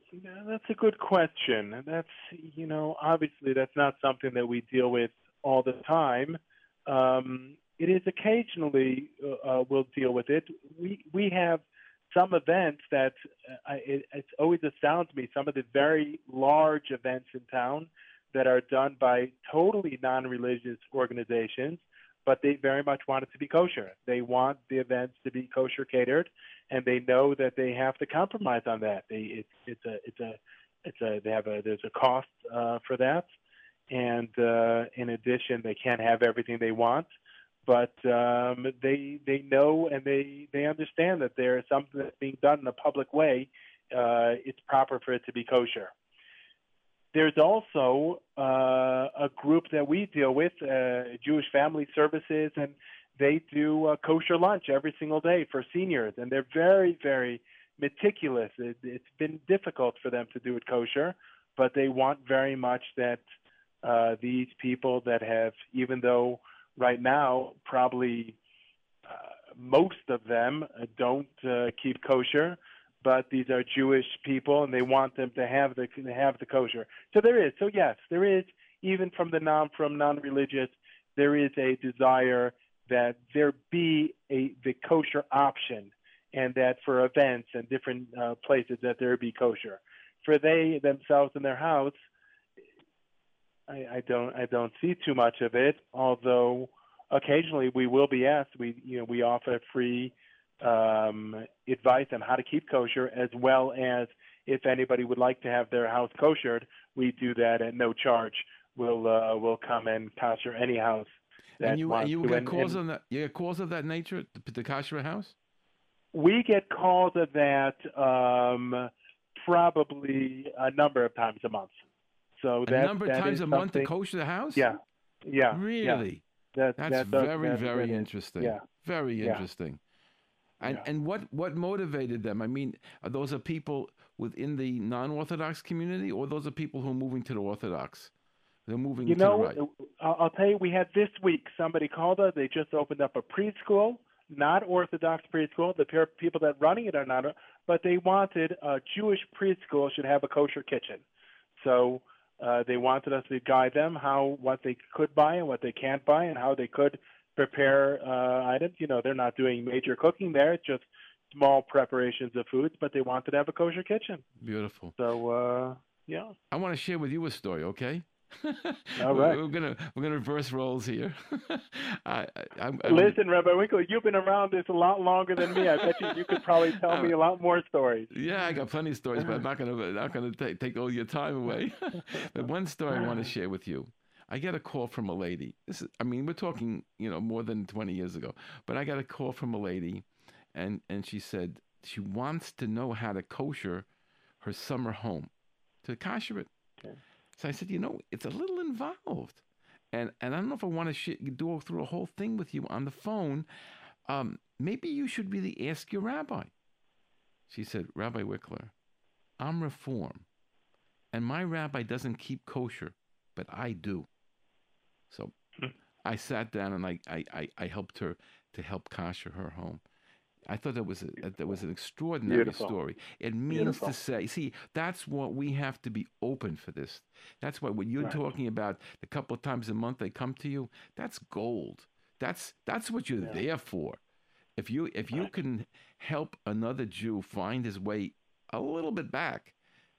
Speaker 1: that's a good question. That's you know obviously that's not something that we deal with all the time. Um, it is occasionally uh, uh, we'll deal with it. We we have some events that uh, it, it always astounds me. Some of the very large events in town that are done by totally non-religious organizations, but they very much want it to be kosher. They want the events to be kosher catered, and they know that they have to compromise on that. They it's it's a it's a it's a they have a there's a cost uh, for that, and uh, in addition, they can't have everything they want but um, they they know and they they understand that there is something that's being done in a public way. Uh, it's proper for it to be kosher. There's also uh, a group that we deal with, uh, Jewish Family Services, and they do a kosher lunch every single day for seniors, and they're very very meticulous. It, it's been difficult for them to do it kosher, but they want very much that uh, these people that have, even though right now, probably uh, most of them uh, don't uh, keep kosher, but these are Jewish people, and they want them to have the have the kosher. So there is. So yes, there is. Even from the non from non-religious, there is a desire that there be a the kosher option, and that for events and different uh, places that there be kosher. For they themselves in their house, I, I don't I don't see too much of it. Although occasionally we will be asked. We you know we offer free um, advice on how to keep kosher, as well as if anybody would like to have their house koshered, we do that at no charge. We'll uh, we'll come and kosher any house.
Speaker 2: and you you get calls on that. You get calls of that nature to, to kosher a house.
Speaker 1: We get calls of that um, probably a number of times a month. So
Speaker 2: a
Speaker 1: that,
Speaker 2: number
Speaker 1: of
Speaker 2: times a month to kosher the house.
Speaker 1: Yeah, yeah.
Speaker 2: Really.
Speaker 1: Yeah. That,
Speaker 2: that's
Speaker 1: that
Speaker 2: very
Speaker 1: that,
Speaker 2: very
Speaker 1: that
Speaker 2: interesting.
Speaker 1: Yeah.
Speaker 2: Very
Speaker 1: yeah.
Speaker 2: And
Speaker 1: yeah.
Speaker 2: and what what motivated them? I mean, are those are people within the non-Orthodox community, or those are people who are moving to the Orthodox? They're moving.
Speaker 1: To the You know,
Speaker 2: right.
Speaker 1: I'll tell you, we had this week. Somebody called us. They just opened up a preschool, not Orthodox preschool. The people that running it are not, but they wanted a Jewish preschool should have a kosher kitchen. So uh, they wanted us to guide them how what they could buy and what they can't buy, and how they could prepare uh, items. You know, they're not doing major cooking there; it's just small preparations of foods. But they wanted to have a kosher kitchen.
Speaker 2: Beautiful.
Speaker 1: So, uh, yeah.
Speaker 2: I want to share with you a story, okay? (laughs)
Speaker 1: All right.
Speaker 2: We're, gonna we're gonna reverse roles here. (laughs) I, I, I,
Speaker 1: Listen, Rabbi Winkle, you've been around this a lot longer than me. I bet you you could probably tell me a lot more stories. (laughs)
Speaker 2: Yeah, I got plenty of stories, but I'm not gonna not gonna take take all your time away. but one story I want to share with you. I get a call from a lady. This is, I mean, we're talking, you know, more than 20 years ago. But I got a call from a lady, and and she said she wants to know how to kosher her summer home, to kosher it.
Speaker 1: Okay.
Speaker 2: So I said, you know, it's a little involved, and and I don't know if I want to sh- do through a whole thing with you on the phone. Um, maybe you should really ask your rabbi. She said, Rabbi Wikler, I'm reform, and my rabbi doesn't keep kosher, but I do. So hmm. I sat down and I, I, I, I helped her to help kosher her home. I thought that was a, that was an extraordinary
Speaker 1: Beautiful.
Speaker 2: story. It means
Speaker 1: Beautiful.
Speaker 2: to say, see, that's what we have to be open for this. That's why when you're
Speaker 1: Right.
Speaker 2: talking about the couple of times a month they come to you, that's gold. That's that's what you're
Speaker 1: Yeah.
Speaker 2: there for. If you if you
Speaker 1: Right.
Speaker 2: can help another Jew find his way a little bit back,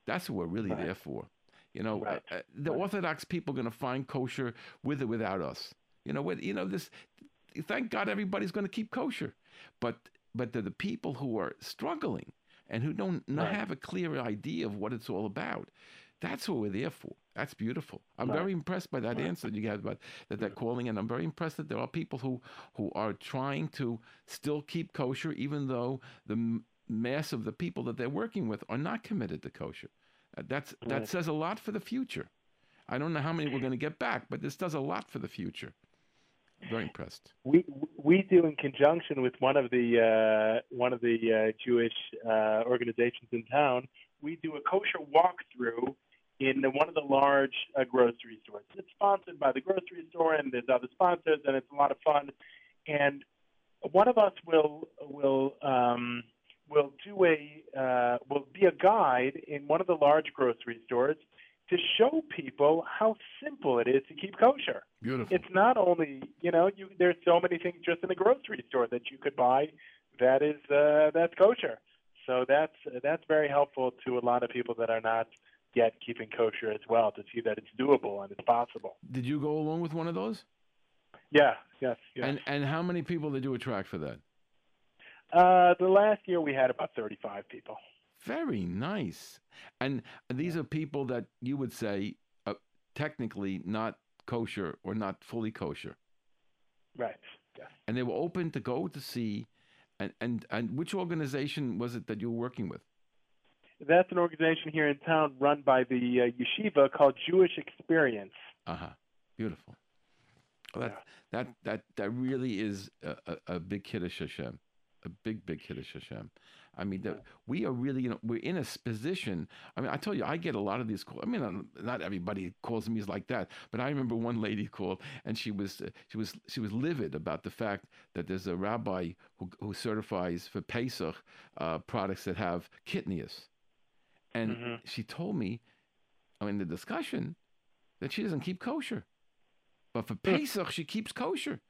Speaker 2: that's what we're really
Speaker 1: Right.
Speaker 2: there for. You know,
Speaker 1: Right.
Speaker 2: uh, uh, the
Speaker 1: Right.
Speaker 2: Orthodox people are going to find kosher with or without us. You know what? You know this. Thank God everybody's going to keep kosher, but but they're the people who are struggling and who don't not
Speaker 1: Right.
Speaker 2: have a clear idea of what it's all about. That's what we're there for. That's beautiful. I'm
Speaker 1: Right.
Speaker 2: very impressed by that
Speaker 1: Right.
Speaker 2: answer that you had about that they're calling, and I'm very impressed that there are people who who are trying to still keep kosher, even though the mass of the people that they're working with are not committed to kosher. Uh, that's that says a lot for the future. I don't know how many we're going to get back, but this does a lot for the future. Very impressed.
Speaker 1: We we do in conjunction with one of the uh, one of the uh, Jewish uh, organizations in town. We do a kosher walkthrough in one of the large uh, grocery stores. It's sponsored by the grocery store, and there's other sponsors, and it's a lot of fun. And one of us will will um, will do a uh, will be a guide in one of the large grocery stores to show people how simple it is to keep kosher.
Speaker 2: Beautiful.
Speaker 1: It's not only you know you there's so many things just in the grocery store that you could buy that is uh, that's kosher. So that's that's very helpful to a lot of people that are not yet keeping kosher as well to see that it's doable and it's possible.
Speaker 2: Did you go along with one of those?
Speaker 1: Yeah. Yes. yes.
Speaker 2: And and how many people did you attract for that?
Speaker 1: Uh, the last year we had about 35 people.
Speaker 2: Very nice. And these are people that you would say uh, technically not kosher or not fully kosher.
Speaker 1: Right. Yes.
Speaker 2: And they were open to go to see. And, and, and which organization was it that you were working with?
Speaker 1: That's an organization here in town run by the uh, yeshiva called Jewish Experience.
Speaker 2: Uh huh. Beautiful. Well, that, yeah. that that that really is a, a, a big kiddush Hashem, a big big kiddush Hashem. I mean, the, we are really, you know, we're in a position. I mean, I tell you, I get a lot of these calls. I mean, not everybody calls me like that, but I remember one lady called, and she was, uh, she was, she was livid about the fact that there's a rabbi who, who certifies for Pesach uh, products that have kitnius, and mm-hmm. she told me, I mean, the discussion, that she doesn't keep kosher, but for hmm. Pesach she keeps kosher,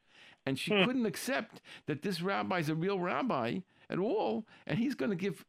Speaker 2: and she hmm. couldn't accept that this rabbi is a real rabbi at all, and he's going to give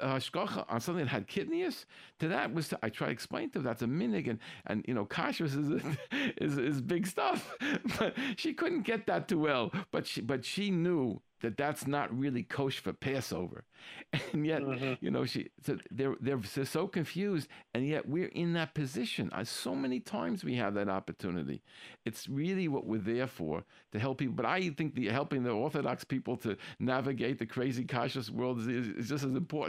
Speaker 2: on something that had kitniyos. To that was to, I try to explain to her that's a minhag, and and you know kashrus is, (laughs) is is big stuff, (laughs) but she couldn't get that too well. But she but she knew that that's not really kosher for Passover, (laughs) and yet mm-hmm. you know she so they're they're so confused, and yet we're in that position. I, so many times we have that opportunity. It's really what we're there for to help people. But I think the helping the Orthodox people to navigate the crazy kashrus world is, is just as important.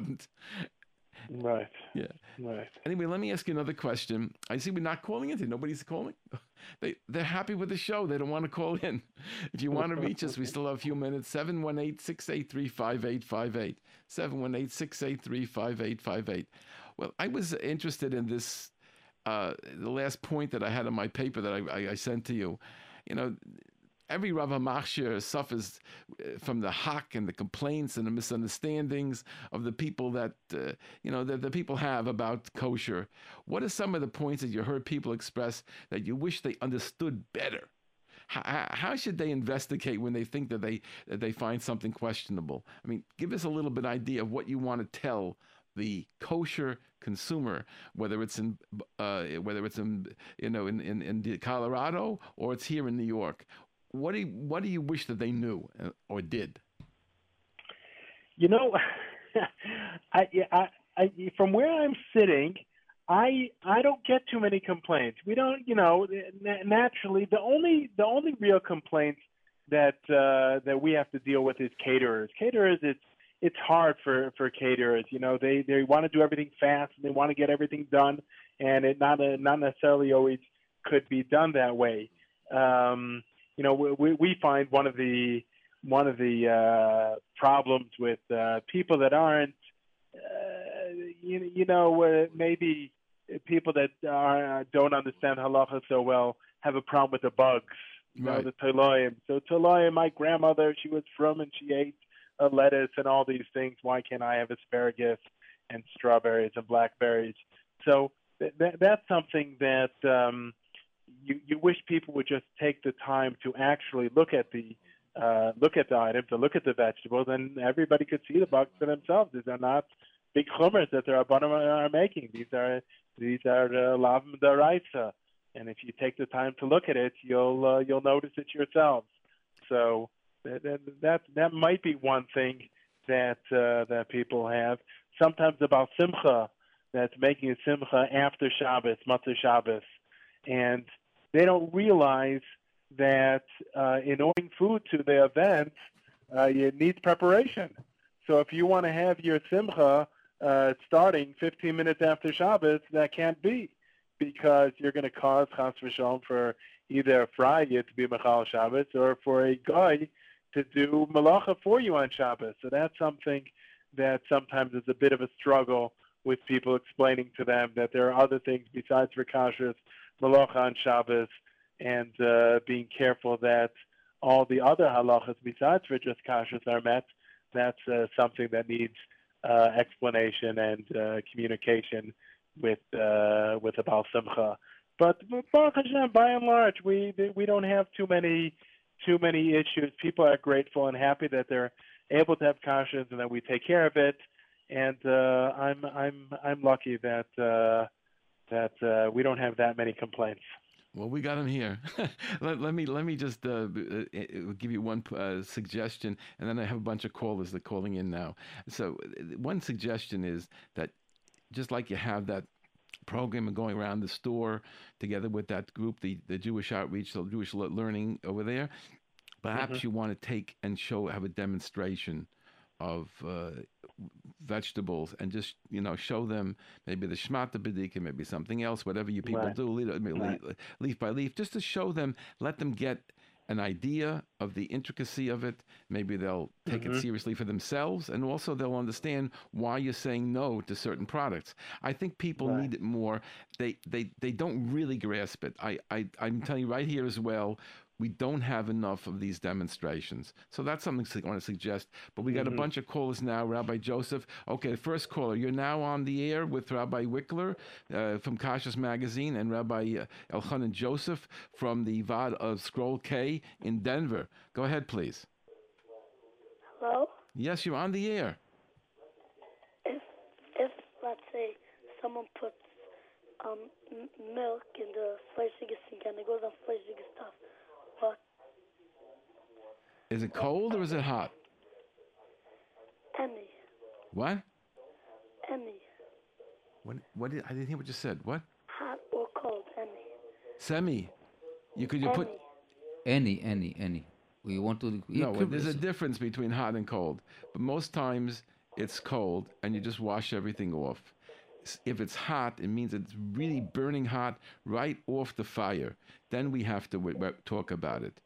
Speaker 1: Right.
Speaker 2: Yeah.
Speaker 1: Right.
Speaker 2: Anyway, let me ask you another question. I see we're not calling in. Nobody's calling. (laughs) They they're happy with the show. They don't want to call in. (laughs) If you want to reach us, we still have a few minutes. 718-683-5858. 718-683-5858. Well, I was interested in this uh, the last point that I had on my paper that I, I, I sent to you. You know, every Rav Machshir suffers uh, from the hack and the complaints and the misunderstandings of the people that uh, you know that the people have about kosher. What are some of the points that you heard people express that you wish they understood better? How, how should they investigate when they think that they that they find something questionable? I mean, give us a little bit idea of what you want to tell the kosher consumer, whether it's in uh, whether it's in you know in, in, in Colorado or it's here in New York what do you, what do you wish that they knew uh, or did?
Speaker 1: You know, (laughs) I, I, I, from where I'm sitting, I I don't get too many complaints. We don't, you know, naturally the only the only real complaints that uh, that we have to deal with is caterers. Caterers, it's it's hard for for caterers. You know, they they want to do everything fast and they want to get everything done, and it not uh, not necessarily always could be done that way. Um, you know, we, we find one of the one of the uh, problems with uh, people that aren't, uh, you, you know, maybe people that are, don't understand halacha so well have a problem with the bugs. You right. know, the toloim. So toloim, my grandmother, she was from and she ate a lettuce and all these things. Why can't I have asparagus and strawberries and blackberries? So th- that's something that um, you, you wish people would just take the time to actually look at the uh, look at the items to look at the vegetables, and everybody could see the bugs for themselves. These are not big chumras that their rabbanim are making. These are these are uh, lavim daraisa, and if you take the time to look at it, you'll uh, you'll notice it yourselves. So that, that that that might be one thing that uh, that people have. Sometimes about simcha, that's making a simcha after Shabbos, Motzei Shabbos, and they don't realize that uh, in ordering food to the event, uh, it needs preparation. So if you want to have your simcha uh, starting 15 minutes after Shabbos, that can't be because you're going to cause chas v'shalom for either a fraya to be machal Shabbos or for a guy to do malacha for you on Shabbos. So that's something that sometimes is a bit of a struggle with people explaining to them that there are other things besides for kashrus malacha on Shabbos and uh, being careful that all the other halachas besides just kashrus are met, that's uh, something that needs uh, explanation and uh, communication with uh, with the Baal Simcha. But Baruch Hashem, by and large, we we don't have too many too many issues. People are grateful and happy that they're able to have conscience and that we take care of it. And uh, I'm I'm I'm lucky that that uh, we don't have that many complaints.
Speaker 2: Well, we got them here. (laughs) let, let, me let me just uh, uh, uh, give you one uh, suggestion, and then I have a bunch of callers that are calling in now. So, uh, one suggestion is that just like you have that program going around the store together with that group, the, the Jewish Outreach, the Jewish Learning over there, perhaps mm-hmm. you want to take and show, have a demonstration of uh, vegetables and just you know show them maybe the shmata bedika, maybe something else, whatever you people right. do, leaf, right. leaf by leaf, just to show them, let them get an idea of the intricacy of it. Maybe they'll take mm-hmm. it seriously for themselves, and also they'll understand why you're saying no to certain products. I think people right. need it more. They they they don't really grasp it. I, I I'm telling you right here as well we don't have enough of these demonstrations. So that's something I want to suggest. But we got mm-hmm. a bunch of callers now. Rabbi Joseph. Okay, first caller. You're now on the air with Rabbi Wikler uh, from Kashrus Magazine and Rabbi uh, Elchanan Joseph from the Vaad of Scroll K in Denver. Go ahead, please.
Speaker 4: Hello?
Speaker 2: Yes, you're on the air.
Speaker 4: If, if let's say, someone puts um, m- milk in the fleischiges and it goes on fleischiges stuff,
Speaker 2: is it cold or is it hot?
Speaker 4: Emmy.
Speaker 2: What?
Speaker 4: Emmy.
Speaker 2: What? What? Did, I didn't hear what you said. What?
Speaker 4: Hot or cold? Emmy.
Speaker 2: Semi. You could you
Speaker 4: any.
Speaker 2: put
Speaker 5: any any any. We want to.
Speaker 2: No, there's a difference between hot and cold. But most times it's cold, and you just wash everything off. If it's hot, it means it's really burning hot right off the fire. Then we have to w- w- talk about it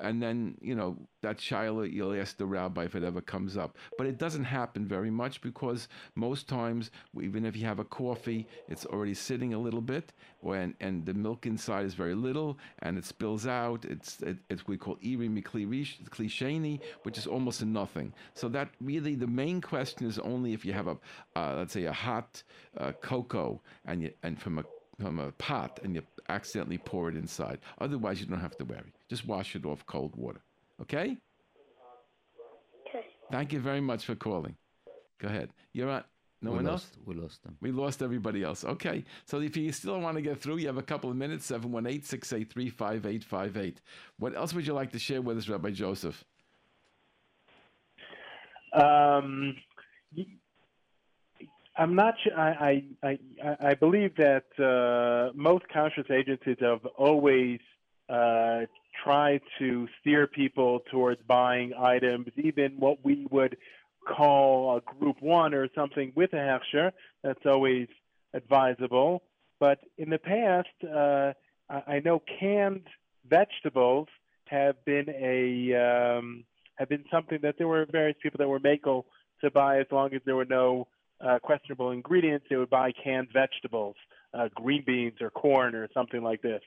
Speaker 2: and then you know that Shiloh you'll ask the rabbi if it ever comes up. But it doesn't happen very much because most times, even if you have a coffee, it's already sitting a little bit, when and the milk inside is very little, and it spills out. It's it, it's we call iri klisheni, which is almost nothing. So that really the main question is only if you have a uh, let's say a hot uh, cocoa and you, and from a from a pot and you accidentally pour it inside. Otherwise, you don't have to worry. Just wash it off cold water. Okay?
Speaker 4: Okay.
Speaker 2: Thank you very much for calling. Go ahead. You're on. No
Speaker 5: we
Speaker 2: one
Speaker 5: lost,
Speaker 2: else?
Speaker 5: We lost them.
Speaker 2: We lost everybody else. Okay. So if you still want to get through, you have a couple of minutes 718 683 5858. What else would you like to share with us, Rabbi Joseph?
Speaker 1: Um, I'm not sure. I I I, I believe that uh, most kashrus agencies have always uh, tried to steer people towards buying items, even what we would call a group one or something with a hechsher. That's always advisable. But in the past, uh, I know canned vegetables have been a um, have been something that there were various people that were makel to buy as long as there were no uh, questionable ingredients, they would buy canned vegetables, uh, green beans or corn or something like this.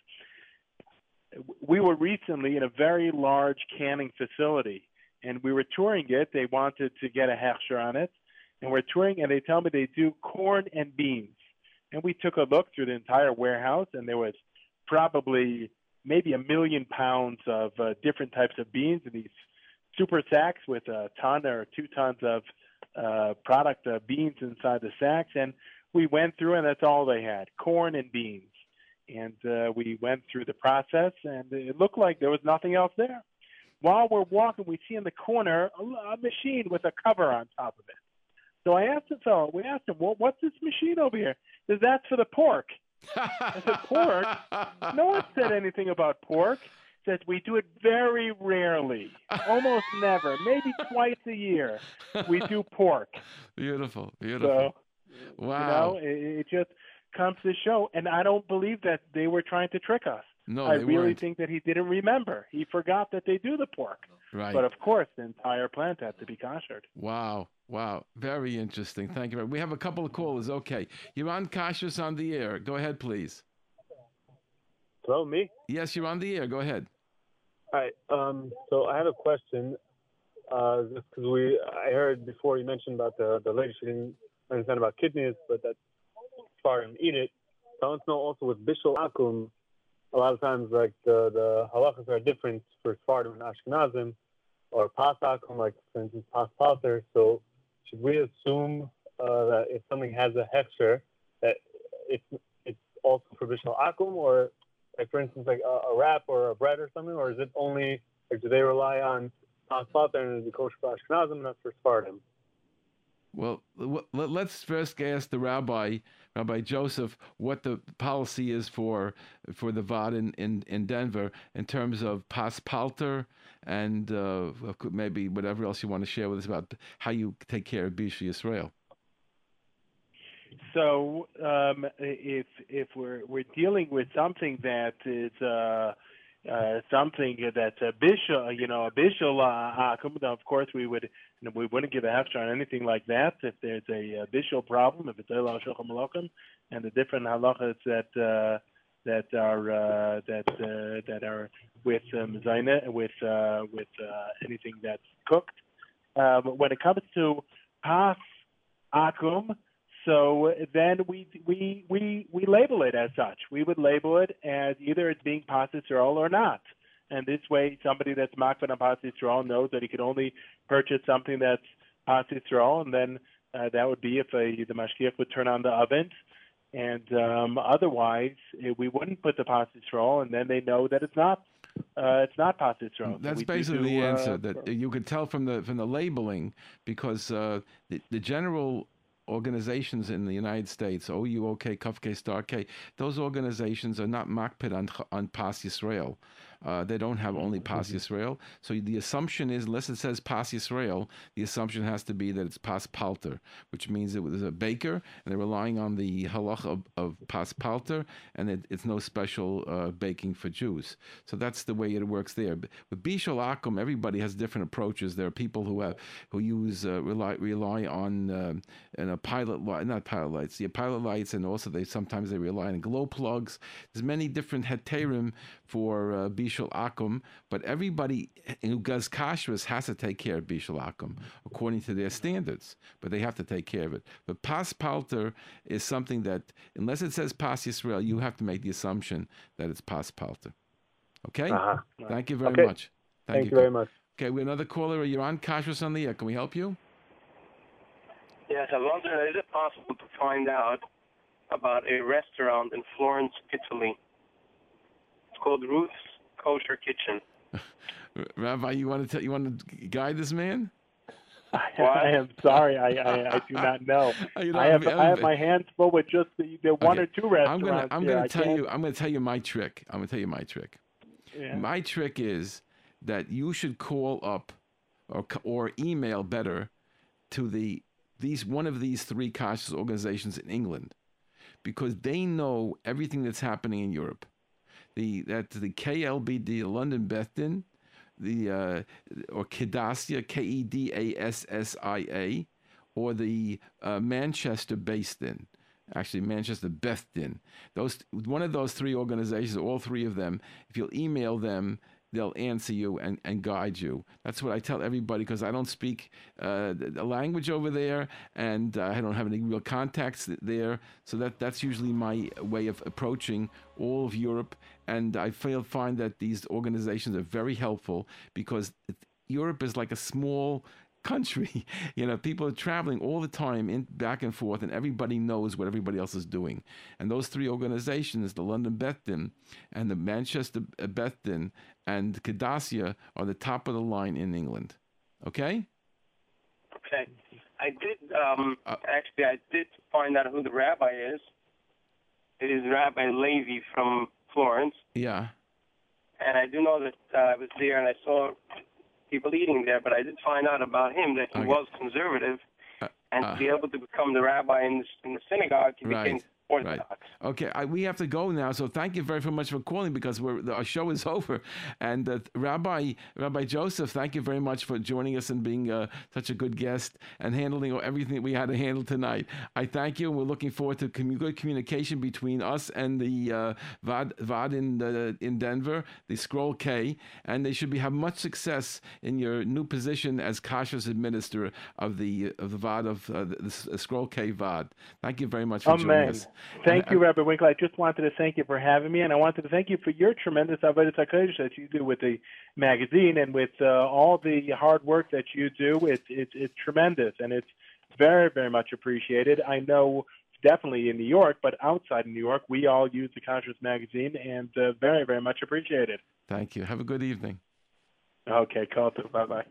Speaker 1: We were recently in a very large canning facility, and we were touring it. They wanted to get a hechsher on it, and we're touring, and they tell me they do corn and beans. And we took a look through the entire warehouse, and there was probably maybe a million pounds of uh, different types of beans in these super sacks with a ton or two tons of uh, product uh, beans inside the sacks, and we went through, and that's all they had: corn and beans. And uh, we went through the process, and it looked like there was nothing else there. While we're walking, we see in the corner a, a machine with a cover on top of it. So I asked the fellow, we asked him, well, what's this machine over here? Is that for the pork. I said, pork? (laughs) No one said anything about pork says we do it very rarely, almost never, maybe twice a year. We do pork.
Speaker 2: Beautiful, (laughs) beautiful.
Speaker 1: So, wow. You know, it, it just comes to show, and I don't believe that they were trying to trick us.
Speaker 2: No,
Speaker 1: I
Speaker 2: really
Speaker 1: weren't. think that he didn't remember. He forgot that they do the pork.
Speaker 2: Right.
Speaker 1: But of course, the entire plant had to be koshered.
Speaker 2: Wow. Wow. Very interesting. Thank you. Very we have a couple of callers. Okay. You're on Kashrus on the air. Go ahead, please.
Speaker 6: Hello, me?
Speaker 2: Yes, you're on the air. Go ahead.
Speaker 6: Hi. Um, so I have a question. Uh, because we, I heard before you mentioned about the the lady she didn't understand about kitniyos, but that Sfardim eat it. So I want to know also with Bishul Akum, a lot of times like the, the halachas are different for Sfardim and Ashkenazim, or Pas Akum, like for instance Pas Palter. So should we assume uh, that if something has a hechsher, that it's it's also for Bishul Akum, or like for instance like a, a wrap or a bread or something, or is it only like do they rely on Pas Palter and it kosher for Ashkenazim and not for Sfardim?
Speaker 2: Well, let's first ask the rabbi, Rabbi Joseph, what the policy is for for the Vaad in, in, in Denver in terms of Pas Palter and uh, maybe whatever else you want to share with us about how you take care of Bishul Yisrael.
Speaker 1: So um, if if we're we're dealing with something that is uh, uh, something that's a bishul, you know, a bishul uh, of course we would know, we wouldn't give a hechsher on anything like that. If there's a, a bishul problem, if it's elah shochem malachim, and the different halachas that uh, that are uh, that uh, that are with um, zayna, with uh, with uh, anything that's cooked. Um, when it comes to pas akum, so then we we we we label it as such. We would label it as either it's being pas or not. And this way, somebody that's makpid on pas Yisrael knows that he could only purchase something that's pas Yisrael, and then uh, that would be if a, the mashgiach would turn on the oven. And um, otherwise, eh, we wouldn't put the pas Yisrael, and then they know that it's not uh, it's not. So
Speaker 2: That's
Speaker 1: we do
Speaker 2: basically
Speaker 1: do,
Speaker 2: the
Speaker 1: uh,
Speaker 2: answer that you could tell from the from the labeling because uh, the, the general organizations in the United States, OUOK, Kof-K, Star K, those organizations are not makpid on, on Pas Yisrael. Uh, they don't have only Pas Yisrael. So the assumption is, unless it says Pas Yisrael, the assumption has to be that it's Pas Palter, which means it was a baker, and they're relying on the halach of, of Pas Palter, and it, it's no special uh, baking for Jews. So that's the way it works there. But With Bishul Akum, everybody has different approaches. There are people who have who use uh, rely rely on uh, and a pilot light, not pilot lights, yeah, pilot lights, and also they sometimes they rely on glow plugs. There's many different heterim for uh, Bishul Akum, but everybody who does kashrus has to take care of Bishul Akum according to their standards. But they have to take care of it. But Pas Palter is something that, unless it says Pas Yisrael, you have to make the assumption that it's Pas Palter. Okay?
Speaker 6: Uh-huh.
Speaker 2: Thank you very
Speaker 6: Okay.
Speaker 2: much.
Speaker 6: Thank, you very much.
Speaker 2: Okay, we have another caller. You're on Kashrus on the air. Can we help you?
Speaker 7: Yes, I wonder, is it possible to find out about a restaurant in Florence, Italy? It's called Ruth's Kosher Kitchen. (laughs)
Speaker 2: Rabbi, you want to tell, you want to guide this man?
Speaker 1: I, (laughs) I am sorry, I, I, I do not know. (laughs)
Speaker 2: You know,
Speaker 1: I have
Speaker 2: I'm-
Speaker 1: I have my hands full with just the, the one
Speaker 2: Okay.
Speaker 1: or two restaurants.
Speaker 2: I'm gonna I'm
Speaker 1: here.
Speaker 2: gonna tell you I'm gonna tell you my trick. I'm gonna tell you my trick.
Speaker 1: Yeah.
Speaker 2: My trick is that you should call up or or email better to the these one of these three kashrus organizations in England because they know everything that's happening in Europe. The the KLBD, London Bethdin, the uh, or Kedassia, K E D A S S I A, or the uh, Manchester based in. Actually, Manchester Bethdin. Those one of those three organizations, all three of them. If you'll email them, they'll answer you and, and guide you. That's what I tell everybody because I don't speak uh, the language over there and uh, I don't have any real contacts there. So that that's usually my way of approaching all of Europe. And I feel find that these organizations are very helpful because Europe is like a small (laughs) country. You know, people are traveling all the time in back and forth, and everybody knows what everybody else is doing. And those three organizations, the London Bethdin and the Manchester Bethdin and Kedassia, are the top of the line in England. Okay?
Speaker 7: Okay. I did, um,
Speaker 2: Uh,
Speaker 7: actually, I did find out who the rabbi is. It is Rabbi Levi from Florence.
Speaker 2: Yeah.
Speaker 7: And I do know that uh, I was there and I saw people eating there, but I did find out about him that he
Speaker 2: Okay.
Speaker 7: was conservative.
Speaker 2: Uh,
Speaker 7: and
Speaker 2: uh,
Speaker 7: to be able to become the rabbi in the, in the synagogue, he
Speaker 2: Right,
Speaker 7: became Orthodox.
Speaker 2: Okay, I, we have to go now. So thank you very, very much for calling because we're, the, our show is (laughs) over. And uh, Rabbi Rabbi Joseph, thank you very much for joining us and being uh, such a good guest and handling everything that we had to handle tonight. I thank you, and we're looking forward to commu- good communication between us and the uh, Vaad, Vaad in uh, in Denver, the Scroll K, and they should be have much success in your new position as Kashrus administrator of the of the Vaad of uh, the, the Scroll K Vaad. Thank you very much for joining
Speaker 1: Amen.
Speaker 2: us.
Speaker 1: Thank
Speaker 2: And,
Speaker 1: you, Rabbi Wikler. I just wanted to thank you for having me, and I wanted to thank you for your tremendous avodah hakodesh that you do with the magazine and with uh, all the hard work that you do. It's it's it's tremendous, and it's very very much appreciated. I know it's definitely in New York, but outside of New York, we all use the Kashrus magazine, and uh, very very much appreciated.
Speaker 2: Thank you. Have a good evening.
Speaker 1: Okay, call to bye bye.